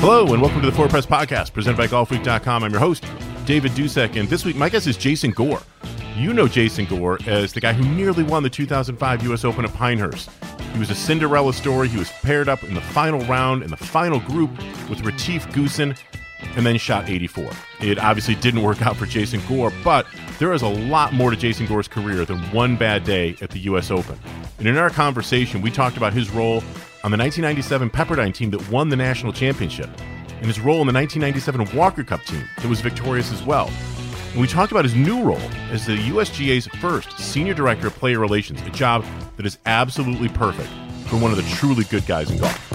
Hello, and welcome to the Four Press Podcast, presented by GolfWeek.com. I'm your host, David Dusek, and this week my guest is Jason Gore. You know Jason Gore as the guy who nearly won the 2005 U.S. Open at Pinehurst. He was a Cinderella story. He was paired up in the final round in the final group with Retief Goosen and then shot 84. It obviously didn't work out for Jason Gore, but there is a lot more to Jason Gore's career than one bad day at the U.S. Open. And in our conversation, we talked about his role on the 1997 Pepperdine team that won the national championship and his role in the 1997 Walker Cup team that was victorious as well. And we talked about his new role as the USGA's first Senior Director of Player Relations, a job that is absolutely perfect for one of the truly good guys in golf.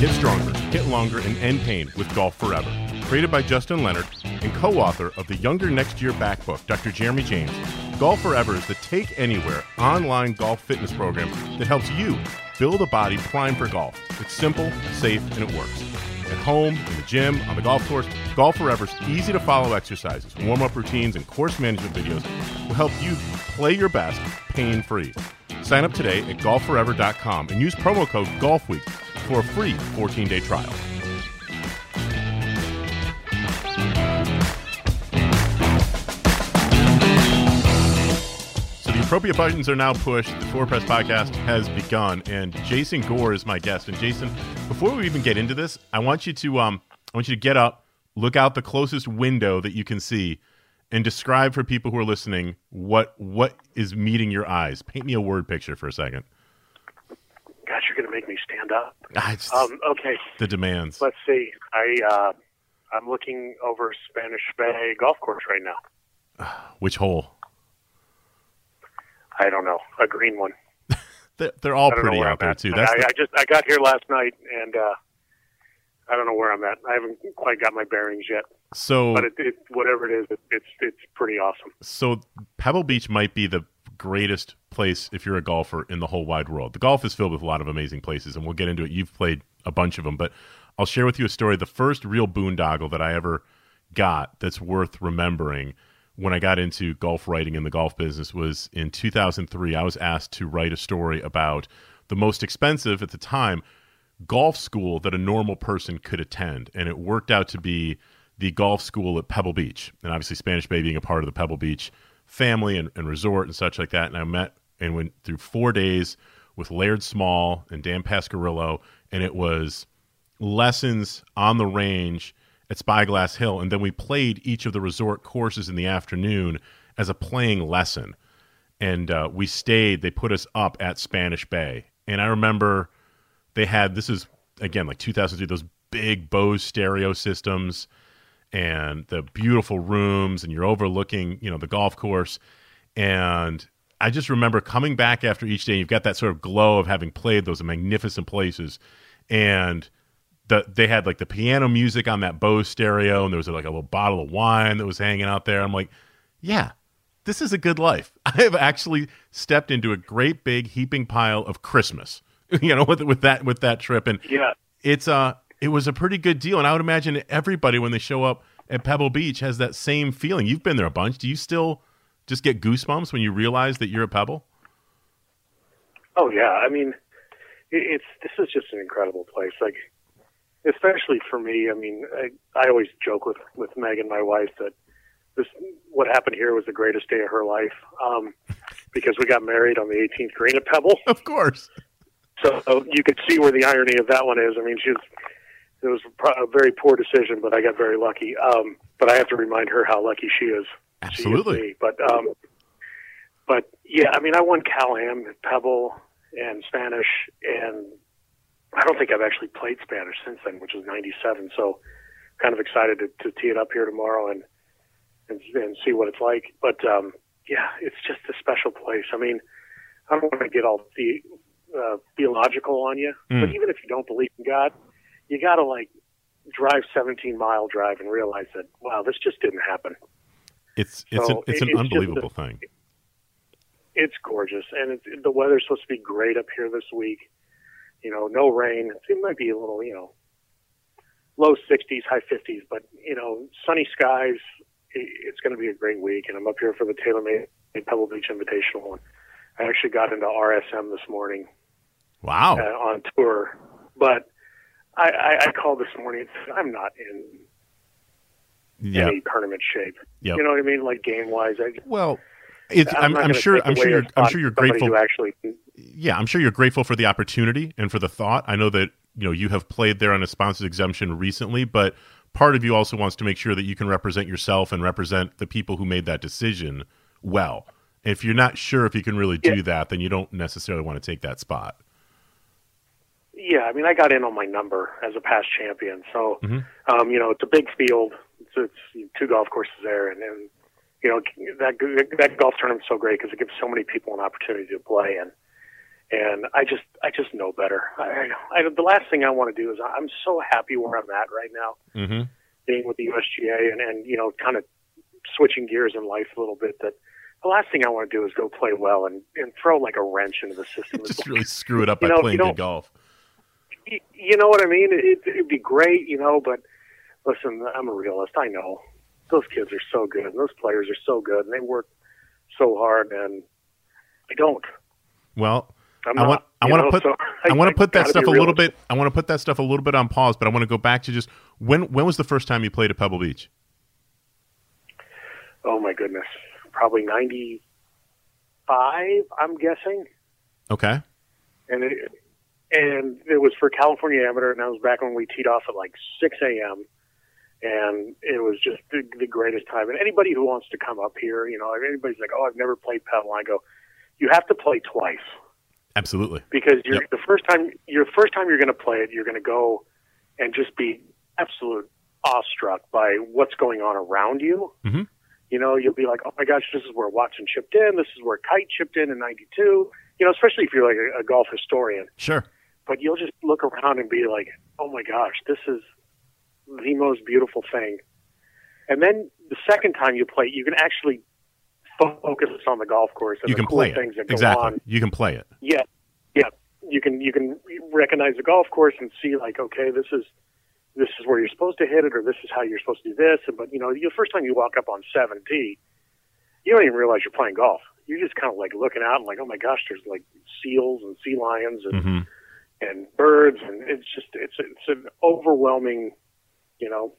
Get stronger, get longer, and end pain with Golf Forever. Created by Justin Leonard and co author of the Younger Next Year Back book, Dr. Jeremy James, Golf Forever is the Take Anywhere online golf fitness program that helps you build a body primed for golf. It's simple, safe, and it works. At home, in the gym, on the golf course, Golf Forever's easy to follow exercises, warm up routines, and course management videos will help you play your best pain free. Sign up today at golfforever.com and use promo code GOLFWEEK for a free 14 day trial. Appropriate buttons are now pushed. The Four Press podcast has begun, and Jason Gore is my guest. And Jason, before we even get into this, I want you to um, I want you to get up, look out the closest window that you can see, and describe for people who are listening what what is meeting your eyes. Paint me a word picture for a second. Gosh, you're going to make me stand up. Ah, it's Um, okay, the demands. let's see. I uh, I'm looking over Spanish Bay golf course right now. Which hole? I don't know, a green one. They're, they're all I don't know pretty out I'm there at. too. I, That's I, the- I just I got here last night and uh, I don't know where I'm at. I haven't quite got my bearings yet, so but it, it whatever it is, it, it's it's pretty awesome. so Pebble Beach might be the greatest place if you're a golfer in the whole wide world. The golf is filled with a lot of amazing places, and we'll get into it. You've played a bunch of them, but I'll share with you a story. The first real boondoggle that I ever got that's worth remembering when I got into golf writing in the golf business was in 2003. I was asked to write a story about the most expensive at the time golf school that a normal person could attend. And it worked out to be the golf school at Pebble Beach. And obviously, Spanish Bay being a part of the Pebble Beach family and, and resort and such like that. And I met and went through four days with Laird Small and Dan Pasquariello. And it was lessons on the range at Spyglass Hill. And then we played each of the resort courses in the afternoon as a playing lesson. And uh, we stayed, they put us up at Spanish Bay. And I remember they had this is again like 2003 those big Bose stereo systems and the beautiful rooms and you're overlooking you know the golf course and I just remember coming back after each day you've got that sort of glow of having played those magnificent places and the they had like the piano music on that Bose stereo and there was like a little bottle of wine that was hanging out there. I'm like yeah this is a good life. I have actually stepped into a great big heaping pile of Christmas you know with with that with that trip. And Yeah, it's uh it was a pretty good deal. And i would imagine everybody when they show up at pebble beach has that same feeling. You've been there a bunch. Do you still just get goosebumps when you realize that you're a pebble? Oh yeah, I mean, it's this is just an incredible place. Like, especially for me. I mean, I, I always joke with with Megan, my wife, that this what happened here was the greatest day of her life um, because we got married on the 18th green at Pebble. of course So you could see where the irony of that one is. I mean, she was it was a very poor decision, but I got very lucky. Um, but I have to remind her how lucky she is. She is Absolutely. But um, but yeah, I mean, I won Cal-Am Pebble and Spanish, and I don't think I've actually played Spanish since then, which was '97. So kind of excited to, to tee it up here tomorrow. And and, and see what it's like. But um, yeah, it's just a special place. I mean, I don't want to get all the uh, theological on you, Mm. but even if you don't believe in God, you got to like drive 17 mile drive and realize that wow, this just didn't happen. It's it's So an, it's an it's unbelievable a- thing. It's gorgeous, and it's, the weather's supposed to be great up here this week. You know, no rain. It might be a little, you know, low 60s, high 50s, but you know, sunny skies. It's going to be a great week, and I'm up here for the TaylorMade Pebble Beach Invitational. And I actually got into RSM this morning Wow. uh, on tour, but I, I, I called this morning. I'm not in any tournament shape. Yep. You know what I mean? Like game wise, I, Well, it's, I'm, I'm gonna sure I'm sure you're, I'm sure you're grateful. Actually, yeah, I'm sure you're grateful for the opportunity and for the thought. I know that you know you have played there on a sponsors exemption recently, but part of you also wants to make sure that you can represent yourself and represent the people who made that decision well. If you're not sure if you can really do Yeah. that, then you don't necessarily want to take that spot. yeah, I mean, I got in on my number as a past champion, so Mhm. um, you know, it's a big field. It's, it's two golf courses there, and, and you know that that golf tournament's so great because it gives so many people an opportunity to play and. And I just, I just know better. I, I, the last thing I want to do is I'm so happy where I'm at right now. Mm-hmm. being with the USGA and, and you know, kind of switching gears in life a little bit. That the last thing I want to do is go play well and, and throw like a wrench into the system. Just really screw it up You by know, playing good golf. You know what I mean? It, it'd be great, you know, but listen, I'm a realist. I know those kids are so good, and those players are so good, and they work so hard, and I don't. Well, I'm I not, want I want to put so I, want to put that stuff a little bit I want to put that stuff a little bit on pause, but I want to go back to just when when was the first time you played at Pebble Beach? Oh my goodness, probably '95. I'm guessing. Okay. and it, and it was for California Amateur, and that was back when we teed off at like 6 a.m. And it was just the, the greatest time. And anybody who wants to come up here, you know, anybody's like, "Oh, I've never played Pebble," I go, "You have to play twice Absolutely. because you're Yep. the first time. Your first time you're going to play it, you're going to go and just be absolute awestruck by what's going on around you. Mhm. You know, you'll be like, "Oh my gosh, this is where Watson chipped in. This is where Kite chipped in in '92." You know, especially if you're like a, a golf historian Sure. but you'll just look around and be like, "Oh my gosh, this is the most beautiful thing." And then the second time you play, you can actually fo- focus on the golf course and You the can cool play things it. that go Exactly. on. You can play it. Yeah, yeah. You can you can recognize the golf course and see like, okay, this is this is where you're supposed to hit it, or this is how you're supposed to do this. And but you know, the first time you walk up on seven T, you don't even realize you're playing golf. You're just kind of like looking out and like, oh my gosh, there's like seals and sea lions and hmm and birds, and it's just it's it's an overwhelming, you know,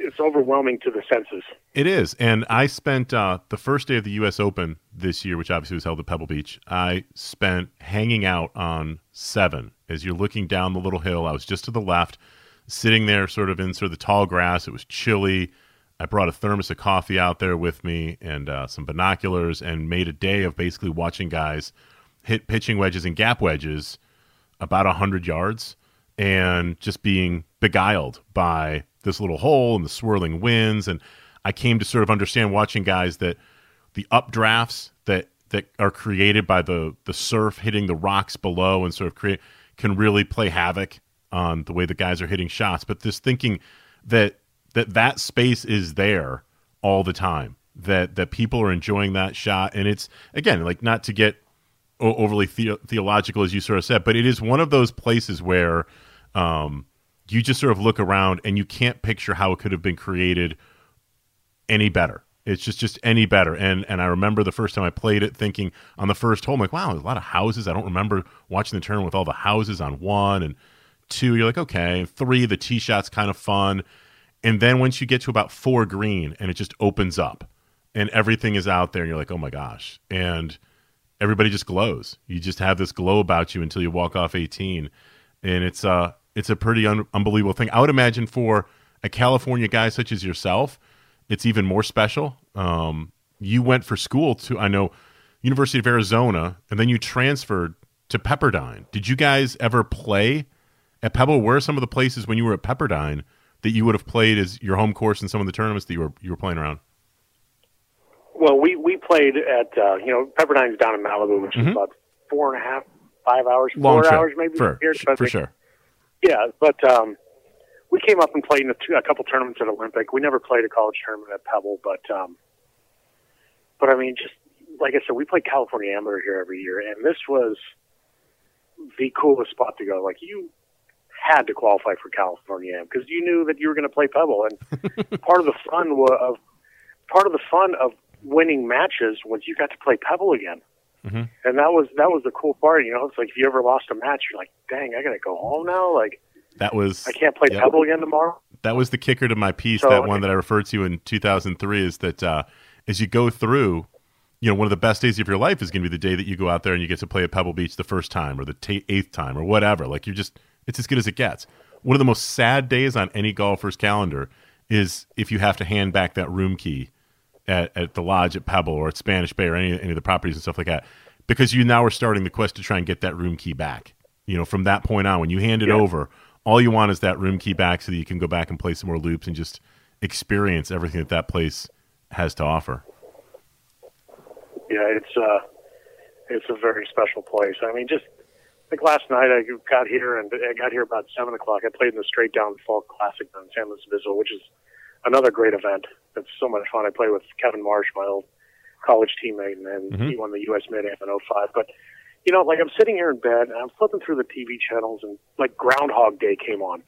it's overwhelming to the senses. It is. And I spent uh, the first day of the U.S. Open this year, which obviously was held at Pebble Beach. I spent hanging out on seven as you're looking down the little hill. I was just to the left, sitting there sort of in sort of the tall grass. It was chilly. I brought a thermos of coffee out there with me and uh, some binoculars and made a day of basically watching guys hit pitching wedges and gap wedges about 100 yards and just being beguiled by this little hole and the swirling winds. And i came to sort of understand watching guys that the updrafts that that are created by the the surf hitting the rocks below and sort of create can really play havoc on the way the guys are hitting shots. But this thinking that that that space is there all the time that that people are enjoying that shot. And it's again like not to get overly the- theological as you sort of said but it is one of those places where um, you just sort of look around and you can't picture how it could have been created any better. It's just just any better. And and i remember the first time i played it thinking on the first hole i'm like wow there's a lot of houses. I don't remember watching the tournament with all the houses on one and two. You're like okay. Three the tee shot's kind of fun. And then once you get to about four green and it just opens up and everything is out there and you're like oh my gosh. And everybody just glows. You just have this glow about you until you walk off 18 and it's uh it's a pretty un- unbelievable thing i would imagine for a california guy such as yourself it's even more special um you went for school to i know university of arizona and then you transferred to pepperdine did you guys ever play at pebble where are some of the places when you were at pepperdine that you would have played as your home course in some of the tournaments that you were you were playing around? Well, we we played at uh, you know Pepperdine's down in Malibu, which Mhm. is about four and a half, five hours, Long four trip hours maybe. for here, for sure. Yeah, but um, we came up and played in a, two, a couple tournaments at Olympic. We never played a college tournament at Pebble, but um, but I mean, just like I said, we play California Amateur here every year, and this was the coolest spot to go. Like you had to qualify for California Am because you knew that you were going to play Pebble, and part of the fun wa- of part of the fun of winning matches was you got to play Pebble again. Mhm. And that was that was the cool part, you know. It's like if you ever lost a match, you're like, "Dang, I gotta go home now." Like, That was I can't play Yep. Pebble again tomorrow. that was the kicker to my piece. So- that one that I referred to in 2003 is that uh, as you go through, you know, one of the best days of your life is going to be the day that you go out there and you get to play at Pebble Beach the first time or the ta eighth time or whatever. Like you're just, it's as good as it gets. One of the most sad days on any golfer's calendar is if you have to hand back that room key at, at the lodge at Pebble or at Spanish Bay or any, any of the properties and stuff like that, because you now are starting the quest to try and get that room key back. You know, from that point on, when you hand it Yeah. over, all you want is that room key back so that you can go back and play some more loops and just experience everything that that place has to offer. Yeah, it's uh, it's a very special place. I mean, just like last night, I got here and I got here about seven o'clock. I played in the Straight Down Fall Classic on San Luis Obispo, which is another great event. It's so much fun. I played with Kevin Marsh, my old college teammate, and then Mhm. he won the U.S. Mid Am in '05. But you know, like I'm sitting here in bed and I'm flipping through the TV channels, and like Groundhog Day came on.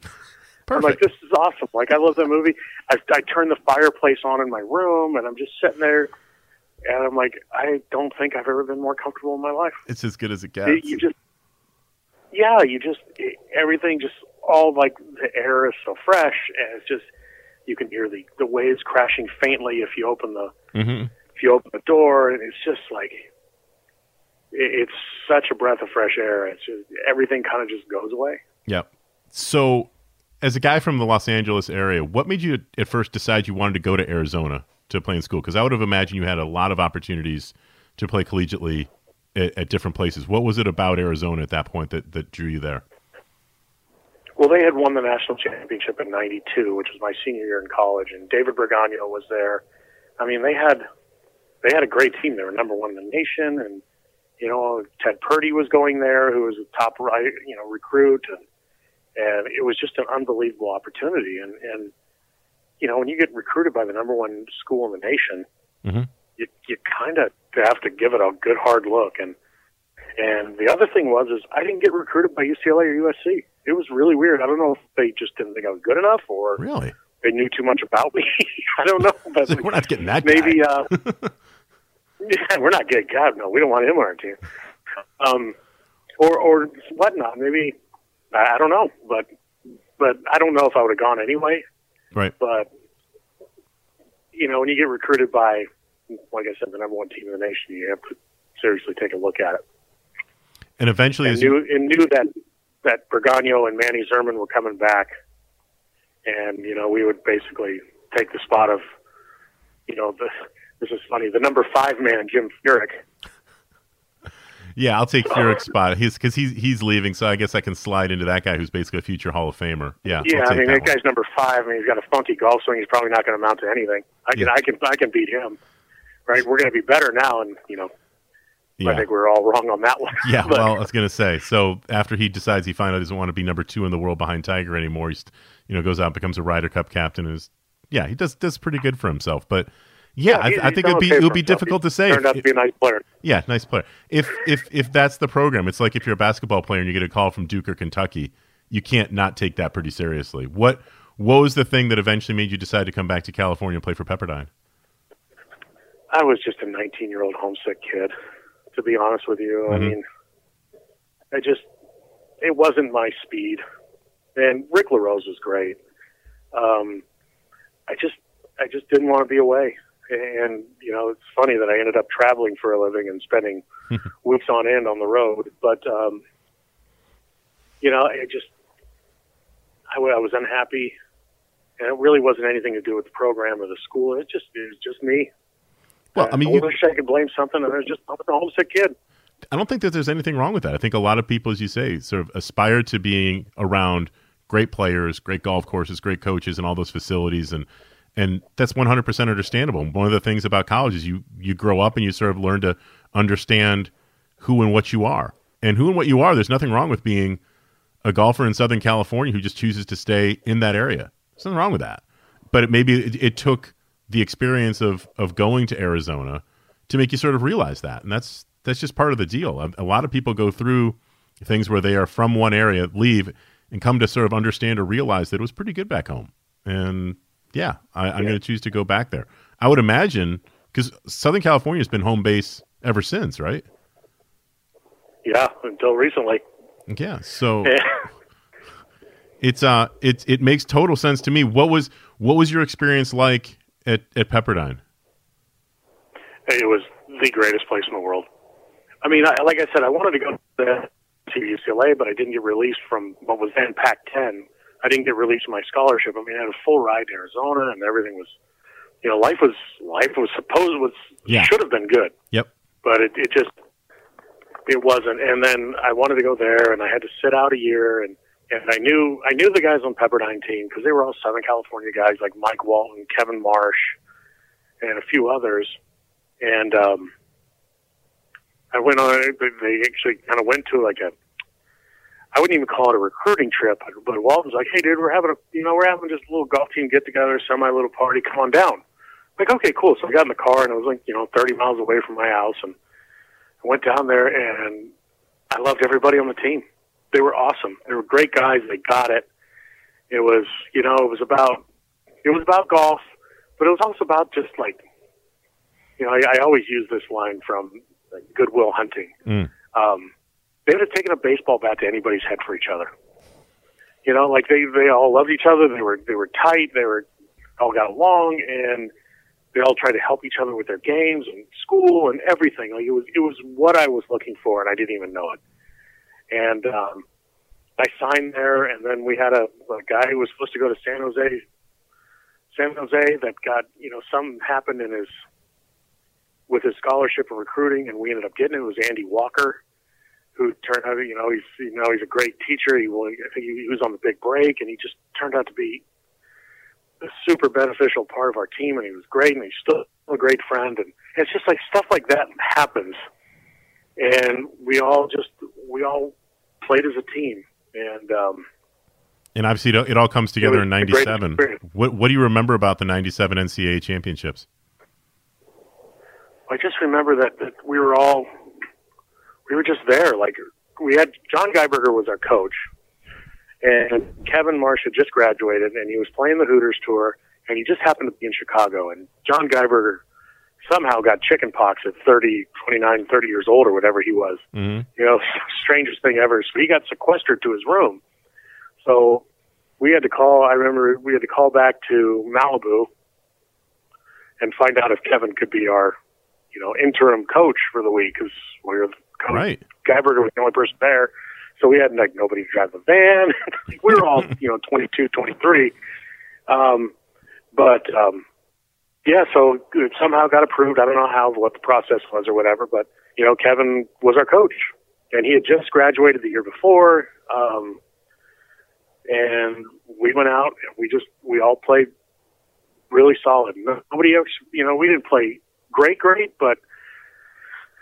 I'm like, this is awesome. Like, I love that movie. I, I turned the fireplace on in my room, and I'm just sitting there, and I'm like, I don't think I've ever been more comfortable in my life. It's as good as it gets. You just, yeah, you just everything just all like the air is so fresh, and it's just you can hear the the waves crashing faintly if you open the hmm if you open the door, and it's just like it, it's such a breath of fresh air. It's just everything kind of just goes away. Yep. So, as a guy from the Los Angeles area, what made you at first decide you wanted to go to Arizona to play in school? Because I would have imagined you had a lot of opportunities to play collegiately at, at different places. What was it about Arizona at that point that, that drew you there? Well, they had won the national championship in '92, which was my senior year in college, and David Berganio was there. I mean, they had they had a great team. They were number one in the nation, and you know Ted Purdy was going there, who was a top right, you know recruit, and and it was just an unbelievable opportunity. And and you know when you get recruited by the number one school in the nation, Mhm. you you kind of have to give it a good hard look. And and the other thing was is I didn't get recruited by UCLA or USC. It was really weird. I don't know if they just didn't think I was good enough or Really? they knew too much about me. I don't know, but like, we're not getting that maybe uh, yeah, we're not getting God. No, we don't want him on our team. Um, or or whatnot. Maybe I I don't know, but but I don't know if I would have gone anyway. Right. But you know, when you get recruited by, like I said, the number one team in the nation, you have to seriously take a look at it. And eventually, and as you, knew and knew that that Berganio and Manny Zerman were coming back, and you know we would basically take the spot of, you know, the this is funny, the number five man Jim Furyk. yeah, I'll take Furyk's spot. He's because he's he's leaving, so I guess I can slide into that guy who's basically a future Hall of Famer. Yeah. Yeah, I mean that that guy's number five, and he's got a funky golf swing. He's probably not going to amount to anything. I can Yeah. I can I can beat him. Right, we're going to be better now, and you know I think we are all wrong on that one. Yeah, But- well, I was gonna say. So after he decides he finally doesn't want to be number two in the world behind Tiger anymore, he's you know goes out becomes a Ryder Cup captain. and Is yeah, he does does pretty good for himself. But yeah, he's- I, I think it'd be it would be difficult to say. Turned out to be a nice player. yeah, nice player. If if if that's the program, it's like if you're a basketball player and you get a call from Duke or Kentucky, you can't not take that pretty seriously. What what was the thing that eventually made you decide to come back to California and play for Pepperdine? I was just a 19 year old homesick kid, to be honest with you. I Mhm. mean, I just, it wasn't my speed. And Rick LaRose was great. Um, I just, I just didn't want to be away. And, you know, it's funny that I ended up traveling for a living and spending weeks on end on the road. But, um, you know, I just, I, I was unhappy. And it really wasn't anything to do with the program or the school. It just, it was just me. Well, I mean, I you, wish I could blame something, and I was just I was a homesick kid. I don't think that there's anything wrong with that. I think a lot of people, as you say, sort of aspire to being around great players, great golf courses, great coaches, and all those facilities, and and that's 100% understandable. One of the things about college is you you grow up and you sort of learn to understand who and what you are, and who and what you are. There's nothing wrong with being a golfer in Southern California who just chooses to stay in that area. There's nothing wrong with that. But it maybe it, it took the experience of of going to Arizona to make you sort of realize that, and that's that's just part of the deal. A, a lot of people go through things where they are from one area, leave, and come to sort of understand or realize that it was pretty good back home. And yeah, I, am yeah. going to choose to go back there. I would imagine because Southern California has been home base ever since, right? Yeah, until recently. Yeah, so it's uh, it it makes total sense to me. What was what was your experience like at at Pepperdine? It was the greatest place in the world. I mean, I, like I said, I wanted to go to UCLA, but I didn't get released from what was then Pac-10. I didn't get released from my scholarship. I mean, I had a full ride to Arizona, and everything was, you know, life was life was supposed was yeah. should have been good. Yep. But it it just it wasn't. And then I wanted to go there, and I had to sit out a year, and and I knew I knew the guys on Pepperdine team because they were all Southern California guys like Mike Walton, Kevin Marsh, and a few others, and um, I went on. They actually kind of went to like a I wouldn't even call it a recruiting trip, but Walt was like, "Hey, dude, we're having a, you know, we're having just a little golf team get together, semi little party. Come on down." I'm like, okay, cool. So I got in the car and I was like, you know, 30 miles away from my house, and I went down there and I loved everybody on the team. They were awesome. They were great guys. They got it. It was, you know, it was about, it was about golf, but it was also about just like, you know, I, I always use this line from like, Goodwill Hunting. Mm. Um, they would have taken a baseball bat to anybody's head for each other. You know, like they they all loved each other. They were they were tight. They were all got along, and they all tried to help each other with their games and school and everything. Like it was it was what I was looking for, and I didn't even know it. And um, I signed there, and then we had a, a guy who was supposed to go to San Jose, San Jose, that got you know something happened in his with his scholarship and recruiting, and we ended up getting it. It was Andy Walker who turned out, you know, he's you know he's a great teacher. He, he was on the big break, and he just turned out to be a super beneficial part of our team. And he was great, and he's still a great friend. And it's just like stuff like that happens, and we all just we all played as a team, and. um and obviously, it all comes together in '97. What What do you remember about the '97 NCAA championships? I just remember that, that we were all we were just there. Like we had John Geiberger was our coach, and Kevin Marsh had just graduated, and he was playing the Hooters tour, and he just happened to be in Chicago, and John Geiberger somehow got chicken pox at 30, 29, 30 years old or whatever he was. Mm-hmm. You know, strangest thing ever. So he got sequestered to his room. So we had to call, I remember we had to call back to Malibu and find out if Kevin could be our, you know, interim coach for the week because we were coach. Right. Geiberger was the only person there. So we had like nobody to drive the van. we were all, you know, 22, 23. Um, but, um, yeah, so it somehow got approved. I don't know how, what the process was or whatever, but, you know, Kevin was our coach and he had just graduated the year before. Um, and we went out and we just, we all played really solid. Nobody else, you know, we didn't play great, great, but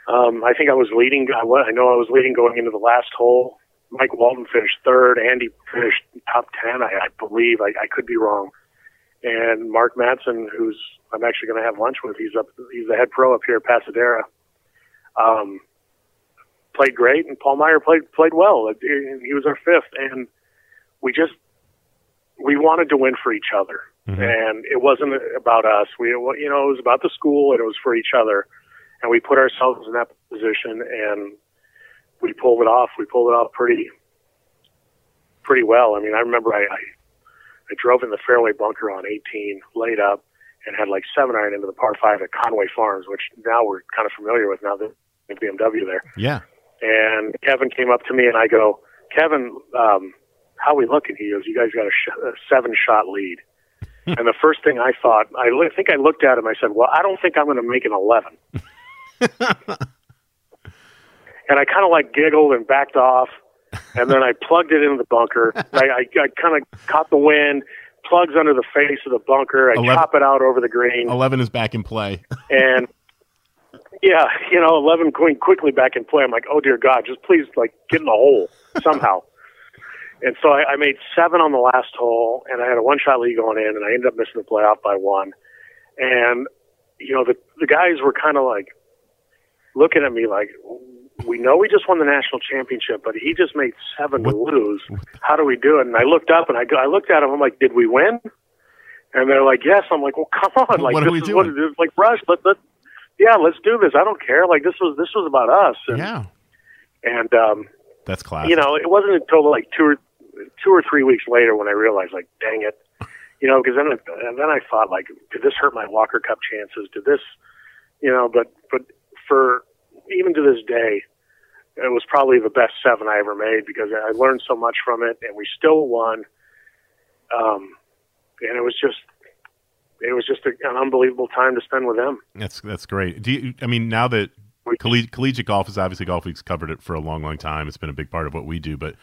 um, I think I was leading. I, I know I was leading going into the last hole. Mike Walton finished third. Andy finished top ten. I, I believe. I, I could be wrong. And Mark Matson, who's I'm actually going to have lunch with. He's up. He's the head pro up here at Pasadena. Um, played great, and Paul Meyer played played well. He was our fifth, and we just we wanted to win for each other, mm-hmm. and it wasn't about us. We, you know, it was about the school, and it was for each other and we put ourselves in that position and we pulled it off. We pulled it off pretty, pretty well. I mean, I remember I, I, I drove in the fairway bunker on 18, laid up, and had like seven iron into the par five at Conway Farms, which now we're kind of familiar with now that the BMW there. Yeah. And Kevin came up to me and I go, Kevin, um, how we looking? He goes, you guys got a, sh- a seven shot lead. and the first thing I thought, I think I looked at him. I said, "Well, I don't think I'm going to make an 11." and I kind of like giggled and backed off. And then I plugged it into the bunker. I, I, I kind of caught the wind, plugs under the face of the bunker. I Eleven- chop it out over the green, Eleven is back in play. and yeah, you know, eleven going quickly back in play. I'm like, oh dear God, just please like get in the hole somehow. and so I, I made seven on the last hole, and I had a one shot lead going in, and I ended up missing the playoff by one. And you know, the the guys were kind of like looking at me like, we know we just won the national championship, but he just made seven to What- lose. How do we do it? And I looked up and I, I looked at him. I'm like, did we win? And they're like, yes. I'm like, well, come on. Like, What are this we is doing? what it is. Like, Rush, let, let, yeah, let's do this. I don't care. Like, this was, this was about us. And, Yeah, and, um, that's classic. you know, it wasn't until like two or, two or three weeks later when I realized, like, dang it. You know, because then, and then I thought, like, did this hurt my Walker Cup chances? Did this, you know, but, but for, even to this day, it was probably the best seven I ever made because I learned so much from it, and we still won. Um, and it was just, it was just a, an unbelievable time to spend with them. That's that's great. Do you, I mean now that colleg- collegiate golf is obviously golf week's covered it for a long, long time. It's been a big part of what we do, but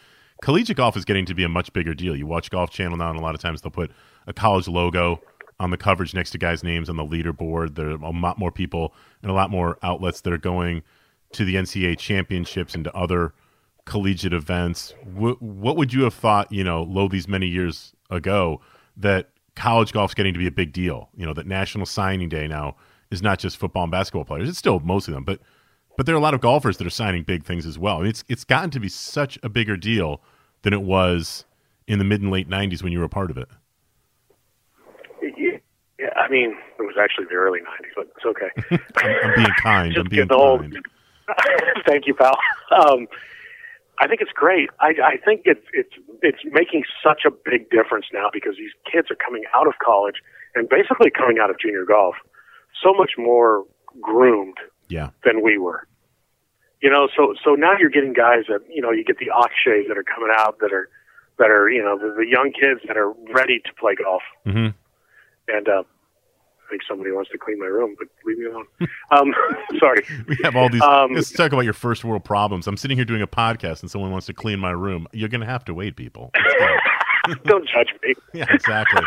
collegiate golf is getting to be a much bigger deal. You watch Golf Channel now, and a lot of times they'll put a college logo on the coverage next to guys' names on the leaderboard. There are a lot more people and a lot more outlets that are going to the NCAA championships and to other collegiate events. What, what would you have thought, you know, lo these many years ago, that college golf's getting to be a big deal? You know, that National Signing Day now is not just football and basketball players. It's still most of them, but but there are a lot of golfers that are signing big things as well. I mean, it's it's gotten to be such a bigger deal than it was in the mid and late '90s when you were a part of it. Yeah, I mean, it was actually the early '90s, but it's okay. I'm being kind. I'm being kind. old. Thank you, pal. Um, I think it's great. I, I think it's it's it's making such a big difference now because these kids are coming out of college and basically coming out of junior golf so much more groomed Yeah, than we were. You know, so so now you're getting guys that you know you get the Akshays that are coming out that are that are you know the, the young kids that are ready to play golf. hmm And uh, I think somebody wants to clean my room, but leave me alone. Um, sorry. we have all these. Um, let's talk about your first world problems. I'm sitting here doing a podcast, and someone wants to clean my room. You're going to have to wait, people. Don't judge me. yeah, exactly.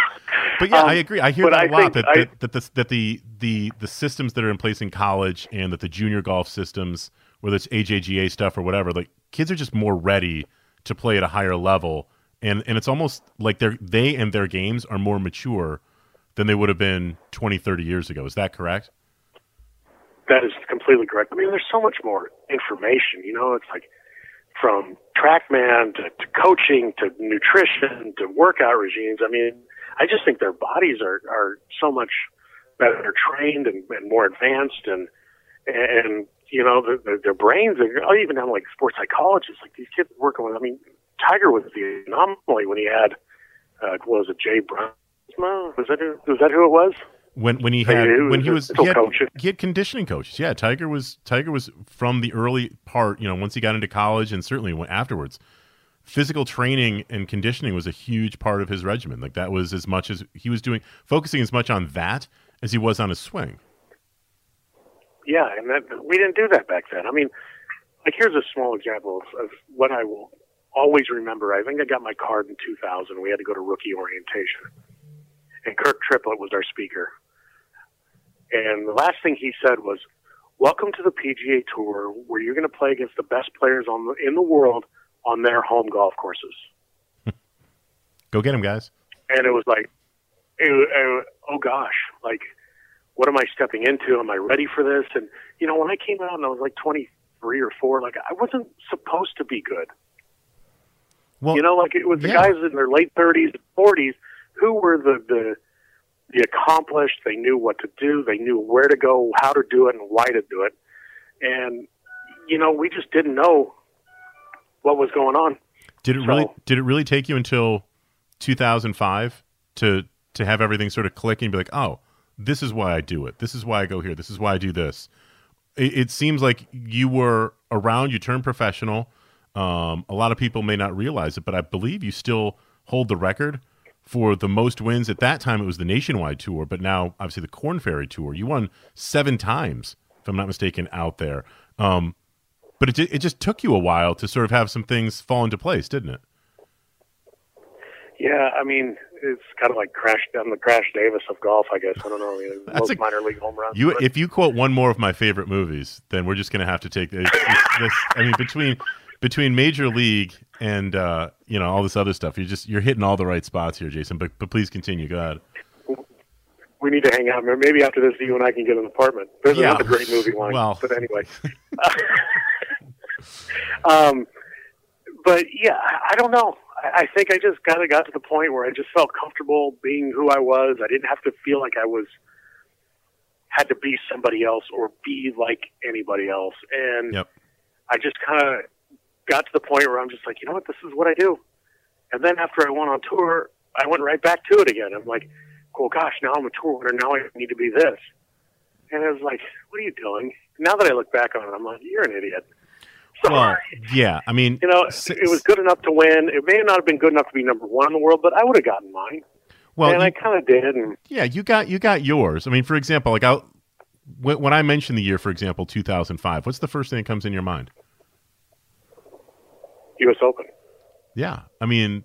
But yeah, Um, I agree. I hear that a I lot. That, I- that, that, the, that the the the systems that are in place in college and that the junior golf systems, whether it's AJGA stuff or whatever, like kids are just more ready to play at a higher level, and and it's almost like they're they and their games are more mature than they would have been 20, 30 years ago. Is that correct? That is completely correct. I mean, there's so much more information. You know, it's like from TrackMan to, to coaching to nutrition to workout regimes. I mean, I just think their bodies are are so much better trained and, and more advanced, and and you know, the, the, their brains. Are, even down like sports psychologists, like these kids working with. I mean, Tiger was the anomaly when he had uh, what was it, Jay Brown? Was that who, was that who it was? when when he had was when he was he had, he had conditioning coaches. Yeah, Tiger was Tiger was from the early part. You know, once he got into college and certainly went afterwards, physical training and conditioning was a huge part of his regimen. Like that was as much as he was doing, focusing as much on that as he was on his swing. Yeah, and that we didn't do that back then. I mean, like here's a small example of, of what I will always remember. I think I got my card in 2000. We had to go to rookie orientation, and Kirk Triplett was our speaker. And the last thing he said was, "Welcome to the PGA Tour, where you're going to play against the best players on the, in the world on their home golf courses." Go get him, guys. and it was like, it, it, oh gosh, like, what am I stepping into? Am I ready for this? And you know, when I came out and I was like 23 or four, like I wasn't supposed to be good. Well, you know, like it was the yeah. guys in their late 30s and 40s who were the the the accomplished. They knew what to do. They knew where to go, how to do it, and why to do it. And you know, we just didn't know what was going on. Did it really did it really take you until 2005 to to have everything sort of click and be like, "Oh, this is why I do it. This is why I go here. This is why I do this." It, it seems like you were around, you turned professional. Um, a lot of people may not realize it, but I believe you still hold the record for the most wins. At that time, it was the Nationwide Tour, but now obviously the Corn Ferry Tour. You won seven times, if I'm not mistaken, out there. Um, But it it just took you a while to sort of have some things fall into place, didn't it? Yeah, I mean, it's kind of like Crash. I'm the Crash Davis of golf, I guess. I don't know. You know, That's most a- minor league home runs. You, but- if you quote one more of my favorite movies, then we're just going to have to take it's this. I mean, between between Major League and uh, you know all this other stuff, you're just you're hitting all the right spots here, Jason. But but please continue. Go ahead. we need to hang out. Maybe after this, you and I can get an apartment. There's Yeah. another great movie line. Well. but anyway. um, but yeah, I, don't know. I, I think I just kind of got to the point where I just felt comfortable being who I was. I didn't have to feel like I was had to be somebody else or be like anybody else. And Yep. I just kind of got to the point where I'm just like, you know what, this is what I do. And then after I went on tour, I went right back to it again. I'm like, well, gosh, now I'm a tour winner. Now I need to be this. And I was like, what are you doing? Now that I look back on it, I'm like, you're an idiot. So, Well, yeah. I mean, you know, it was good enough to win. It may not have been good enough to be number one in the world, but I would have gotten mine. well, and you- I kind of did. And Yeah, you got you got yours. I mean, for example, like I, when, when I mentioned the year, for example, 2005, what's the first thing that comes in your mind? U.S. Open. Yeah, I mean,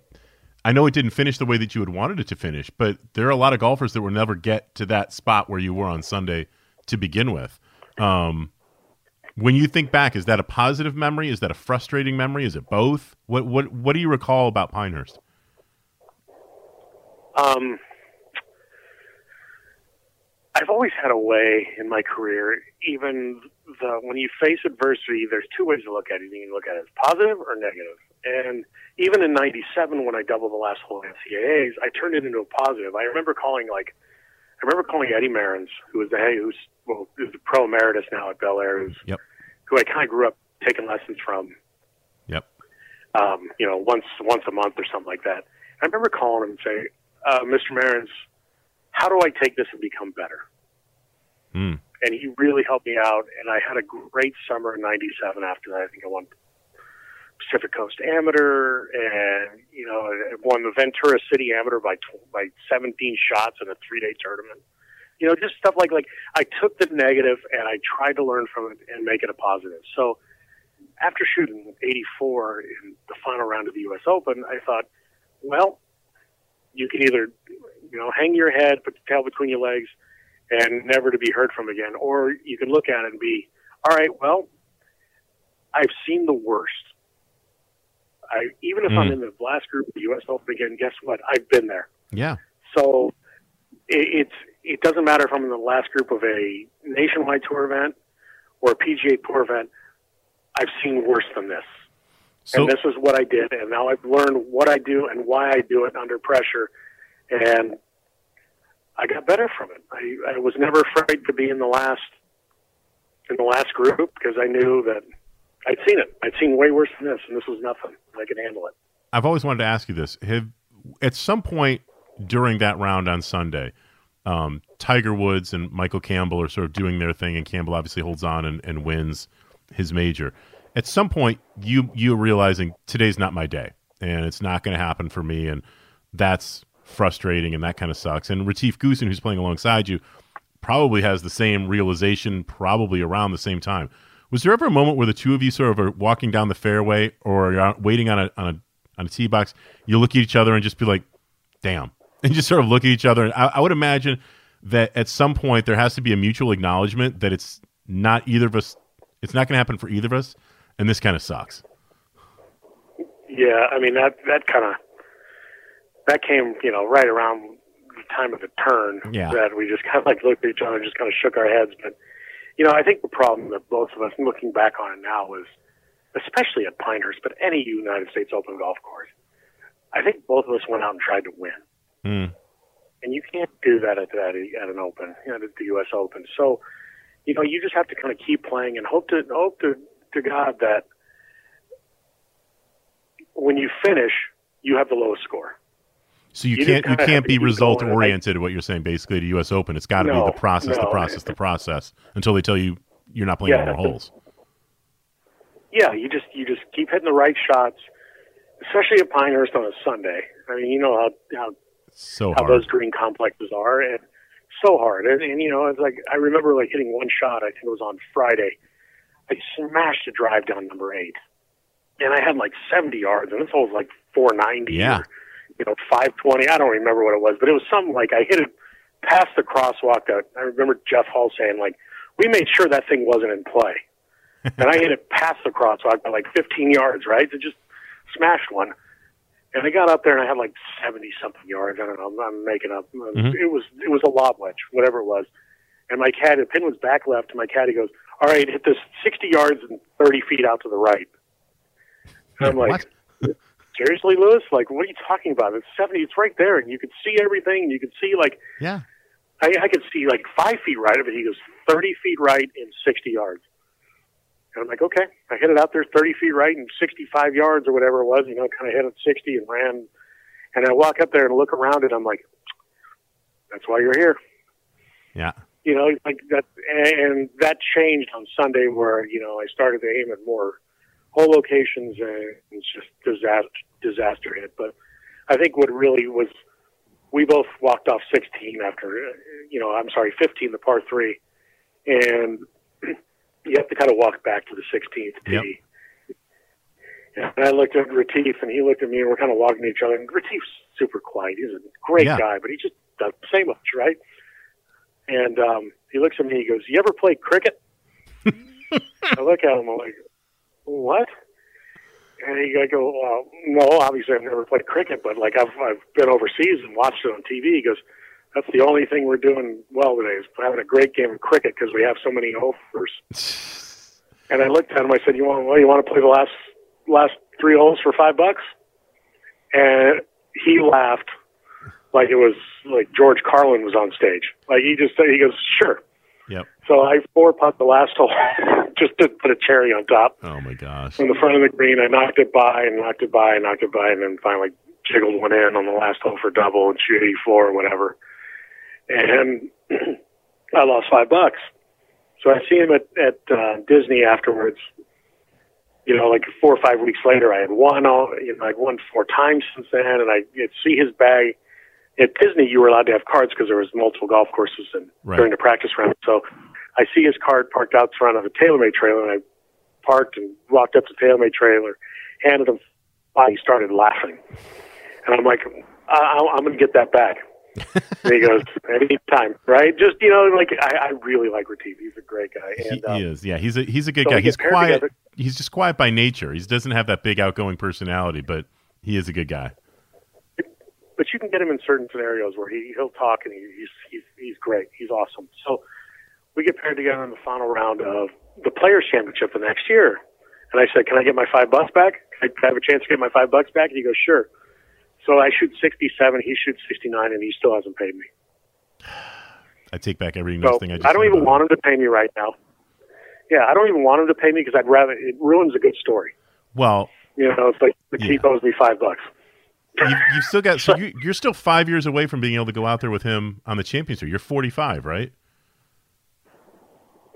I know it didn't finish the way that you had wanted it to finish, but there are a lot of golfers that will never get to that spot where you were on Sunday to begin with. Um, when you think back, is that a positive memory? Is that a frustrating memory? Is it both? What what what do you recall about Pinehurst? Um, I've always had a way in my career, even the when you face adversity, there's two ways to look at it. You can look at it as positive or negative. And even in '97, when I doubled the last hole in NCAAs, I turned it into a positive. I remember calling like, I remember calling Eddie Merrins, who was the hey, who's well, who's the pro emeritus now at Bel Air, who's Yep. who I kind of grew up taking lessons from Yep. um, you know, once once a month or something like that. I remember calling him and saying, uh, "Mr. Merrins, how do I take this and become better?" Mm. And he really helped me out, and I had a great summer in '97. After that, I think I won Pacific Coast Amateur, and you know, I won the Ventura City Amateur by tw- by 17 shots in a three-day tournament. You know, just stuff like like I took the negative and I tried to learn from it and make it a positive. So after shooting 84 in the final round of the U.S. Open, I thought, well, you can either, you know, hang your head, put your tail between your legs, and never to be heard from again, or you can look at it and be, all right, well, I've seen the worst. I even if I'm Mm. in the last group of the U.S. Open again, guess what? I've been there. Yeah. So it, it's it doesn't matter if I'm in the last group of a nationwide tour event or a PGA Tour event. I've seen worse than this, So and this is what I did, and now I've learned what I do and why I do it under pressure, and I got better from it. I, I was never afraid to be in the last in the last group because I knew that I'd seen it. I'd seen way worse than this, and this was nothing. I could handle it. I've always wanted to ask you this: Have at some point during that round on Sunday, um, Tiger Woods and Michael Campbell are sort of doing their thing, and Campbell obviously holds on and, and wins his major. At some point, you you realizing today's not my day, and it's not going to happen for me, and that's frustrating, and that kind of sucks. And Retief Goosen, who's playing alongside you, probably has the same realization, probably around the same time. Was there ever a moment where the two of you sort of are walking down the fairway or you're waiting on a on a on a tee box? You look at each other and just be like, "Damn," and just sort of look at each other. And I, I would imagine that at some point there has to be a mutual acknowledgement that it's not either of us. It's not going to happen for either of us, and this kind of sucks. Yeah, I mean that that kind of that came you know right around the time of the turn Yeah. that we just kind of like looked at each other and just kind of shook our heads. But you know, I think the problem that both of us, looking back on it now, was especially at Pinehurst, but any United States Open golf course. I think both of us went out and tried to win, Mm. and you can't do that at that at an Open, you know, at the U.S. Open. So, you know, you just have to kind of keep playing and hope to hope to to God that when you finish, you have the lowest score. So you, You can't you can't be result going, like- oriented. What you're saying basically to U.S. Open, it's got to No, be the process, the process, the process until they tell you you're not playing Yeah. more holes. Yeah, you just you just keep hitting the right shots, especially at Pinehurst on a Sunday. I mean, you know how how, So how hard. those green complexes are, and so hard. And, and you know, it's like I remember like hitting one shot. I think it was on Friday. I smashed a drive down number eight, and I had like 70 yards, and this hole was like 490. Yeah. Or, you know, 520. I don't remember what it was, but it was something like I hit it past the crosswalk. That I remember Jeff Hall saying like, "We made sure that thing wasn't in play," and I hit it past the crosswalk by like 15 yards. Right, it just smashed one. And I got up there and I had like 70 something yards. I don't know. I'm, I'm making up. Mhm. It was it was a lob wedge, whatever it was. And my caddy, the pin was back left, and my caddy goes, "All right, hit this 60 yards and 30 feet out to the right." And I'm like? Seriously, Lewis? Like, what are you talking about? It's 70. It's right there, and you could see everything. and You could see like Yeah. I, I could see like five feet right of it. He goes 30 feet right and 60 yards. And I'm like, okay. I hit it out there 30 feet right and 65 yards or whatever it was. You know, kind of hit it 60 and ran. And I walk up there and look around it. I'm like, that's why you're here. Yeah. You know, like that, and that changed on Sunday where you know I started to aim at more hole locations and it's just disaster disaster hit. But I think what really was, we both walked off 16 after, uh, you know, I'm sorry, 15 the par three, and you have to kind of walk back to the 16th Yep. tee. And I looked at Retief, and he looked at me, and we're kind of walking to each other. And Retief's super quiet; he's a great Yeah. guy, but he just doesn't say much, right? And um, he looks at me. He goes, "You ever play cricket?" I look at him. I'm like, "What?" And he I go, well, "No, obviously I've never played cricket, but like I've I've been overseas and watched it on TV." He goes, "That's the only thing we're doing well today is having a great game of cricket because we have so many overs." And I looked at him. I said, "You want well, you want to play the last last three holes for five bucks?" And he laughed like it was like George Carlin was on stage. Like he just said, he goes, "Sure." Yep. So I four putt the last hole just to put a cherry on top Oh my gosh. from the front of the green. I knocked it by and knocked it by and knocked it by, and then finally jiggled one in on the last hole for double and shoot 84 or whatever. And I lost five bucks. So I see him at at uh, Disney afterwards. You know, like four or five weeks later, I had won all. You know, I'd won four times since then, and I see his bag. At Disney, you were allowed to have cards because there was multiple golf courses and Right. during the practice round. So I see his card parked out front of a TaylorMade trailer, and I parked and walked up to the TaylorMade trailer, handed him. five. He started laughing, and I'm like, I, "I'm going to get that back." and he goes, "Anytime, right?" Just you know, like I, I really like Retief. He's a great guy, He, and um, he is. Yeah, he's a he's a good so guy. He's quiet. together. He's just quiet by nature. He doesn't have that big outgoing personality, but he is a good guy. But you can get him in certain scenarios where he he'll talk and he, he's he's he's great. He's awesome. So we get paired together in the final round of the Players Championship the next year, and I said, "Can I get my five bucks back? Can I have a chance to get my five bucks back?" And he goes, "Sure." So I shoot sixty-seven. He shoots sixty-nine, and he still hasn't paid me. I take back every So thing I just I don't even want him to pay me right now. Yeah, I don't even want him to pay me because I'd rather it ruins a good story. Well, You know, it's like the Yeah. keep owes me five bucks. You've, you've still got. So you, you're still five years away from being able to go out there with him on the championship. You're 45, right?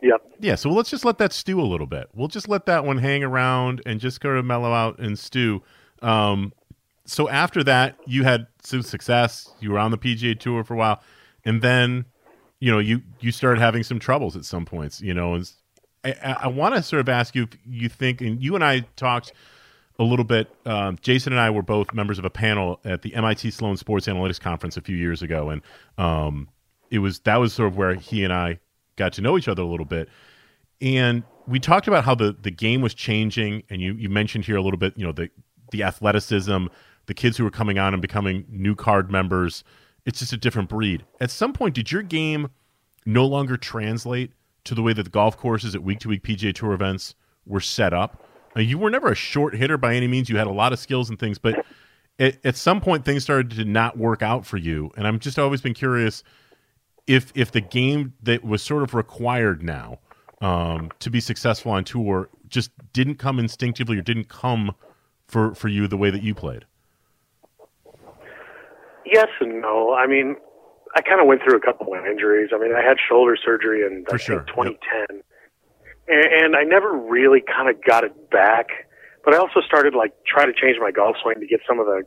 Yep. Yeah, so let's just let that stew a little bit. We'll just let that one hang around and just kind of mellow out and stew. Um, so after that, you had some success. You were on the PGA Tour for a while, and then you know you you started having some troubles at some points. You know, and I, I want to sort of ask you if you think, and you and I talked a little bit. Um, Jason and I were both members of a panel at the MIT Sloan Sports Analytics Conference a few years ago, and um, it was that was sort of where he and I got to know each other a little bit. And we talked about how the, the game was changing, and you, you mentioned here a little bit, you know, the the athleticism, the kids who were coming on and becoming new card members. It's just a different breed. At some point, did your game no longer translate to the way that the golf courses at week to week PGA Tour events were set up? Now, you were never a short hitter by any means. You had a lot of skills and things, but at, at some point, things started to not work out for you. And I'm just always been curious if if the game that was sort of required now um, to be successful on tour just didn't come instinctively or didn't come for for you the way that you played. Yes and no. I mean, I kind of went through a couple of injuries. I mean, I had shoulder surgery in I For think sure, 2010, and, and I never really kind of got it back. But I also started like try to change my golf swing to get some of the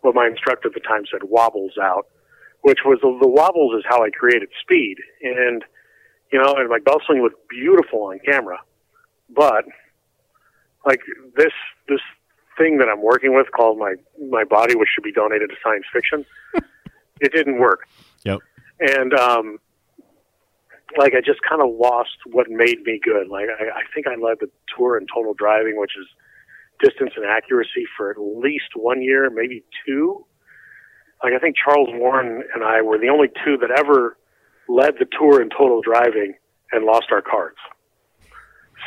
what my instructor at the time said wobbles out, which was the, the wobbles is how I created speed. And you know, and my golf swing looked beautiful on camera. but like this this thing that I'm working with called my my body, which should be donated to science fiction, it didn't work. Yep. And um, like I just kind of lost what made me good. Like I, I think I led the tour in total driving, which is distance and accuracy for at least one year, maybe two. Like I think Charles Warren and I were the only two that ever led the tour in total driving and lost our cards.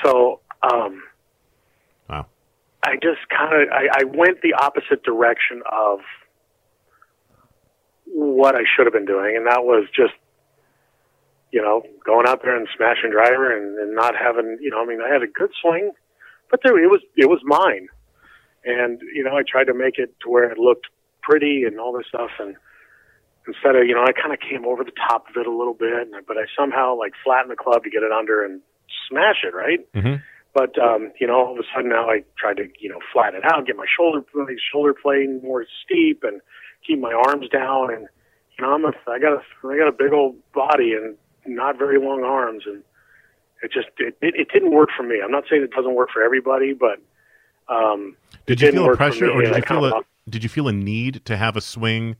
So um, Wow. I just kind of I, I went the opposite direction of what I should have been doing, and that was just you know going out there and smashing driver and, and not having you know I mean I had a good swing, but there it was it was mine, and you know I tried to make it to where it looked pretty and all this stuff, and instead of you know I kind of came over the top of it a little bit, and, but I somehow like flattened the club to get it under and smash it right. hmm But um, you know, all of a sudden now I tried to you know flatten it out, get my shoulder my shoulder plane more steep, and keep my arms down. And you know, I'm a I got a I got a big old body and not very long arms, and it just it it, it didn't work for me. I'm not saying it doesn't work for everybody, but um, Did you feel a pressure, or did you feel a did you feel a need to have a swing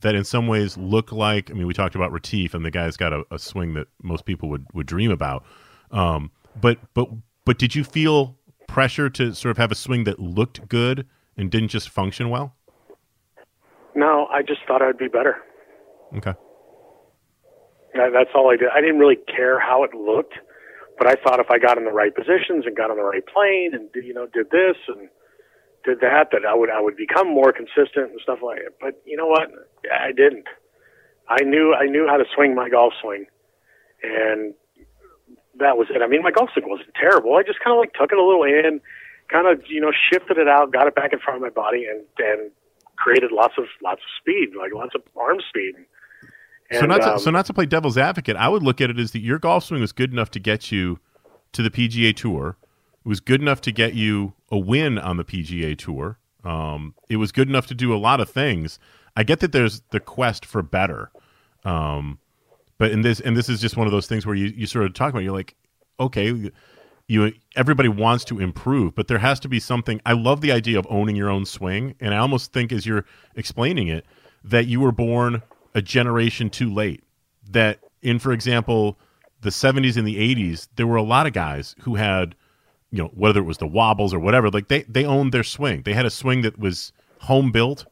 that, in some ways, looked like? I mean, we talked about Retief, and the guy's got a, a swing that most people would would dream about. Um, but but but did you feel pressure to sort of have a swing that looked good and didn't just function well? No, I just thought I'd be better. Okay. That, that's all I did. I didn't really care how it looked, but I thought if I got in the right positions and got on the right plane and you know did this and did that, that I would I would become more consistent and stuff like that. But you know what? I didn't. I knew I knew how to swing my golf swing, and that was it. I mean, my golf swing wasn't terrible. I just kind of like took it a little in, kind of you know shifted it out, got it back in front of my body, and and created lots of lots of speed, like lots of arm speed. And, so not to, um, so not to play devil's advocate, I would look at it as that your golf swing was good enough to get you to the PGA Tour. It was good enough to get you a win on the PGA Tour. Um, it was good enough to do a lot of things. I get that there's the quest for better, um, but in this and this is just one of those things where you, you sort of talk about. You're like, okay, you everybody wants to improve, but there has to be something. I love the idea of owning your own swing, and I almost think as you're explaining it that you were born a generation too late. That in, for example, the 70s and the 80s, there were a lot of guys who had, you know, whether it was the wobbles or whatever, like they they owned their swing. They had a swing that was home built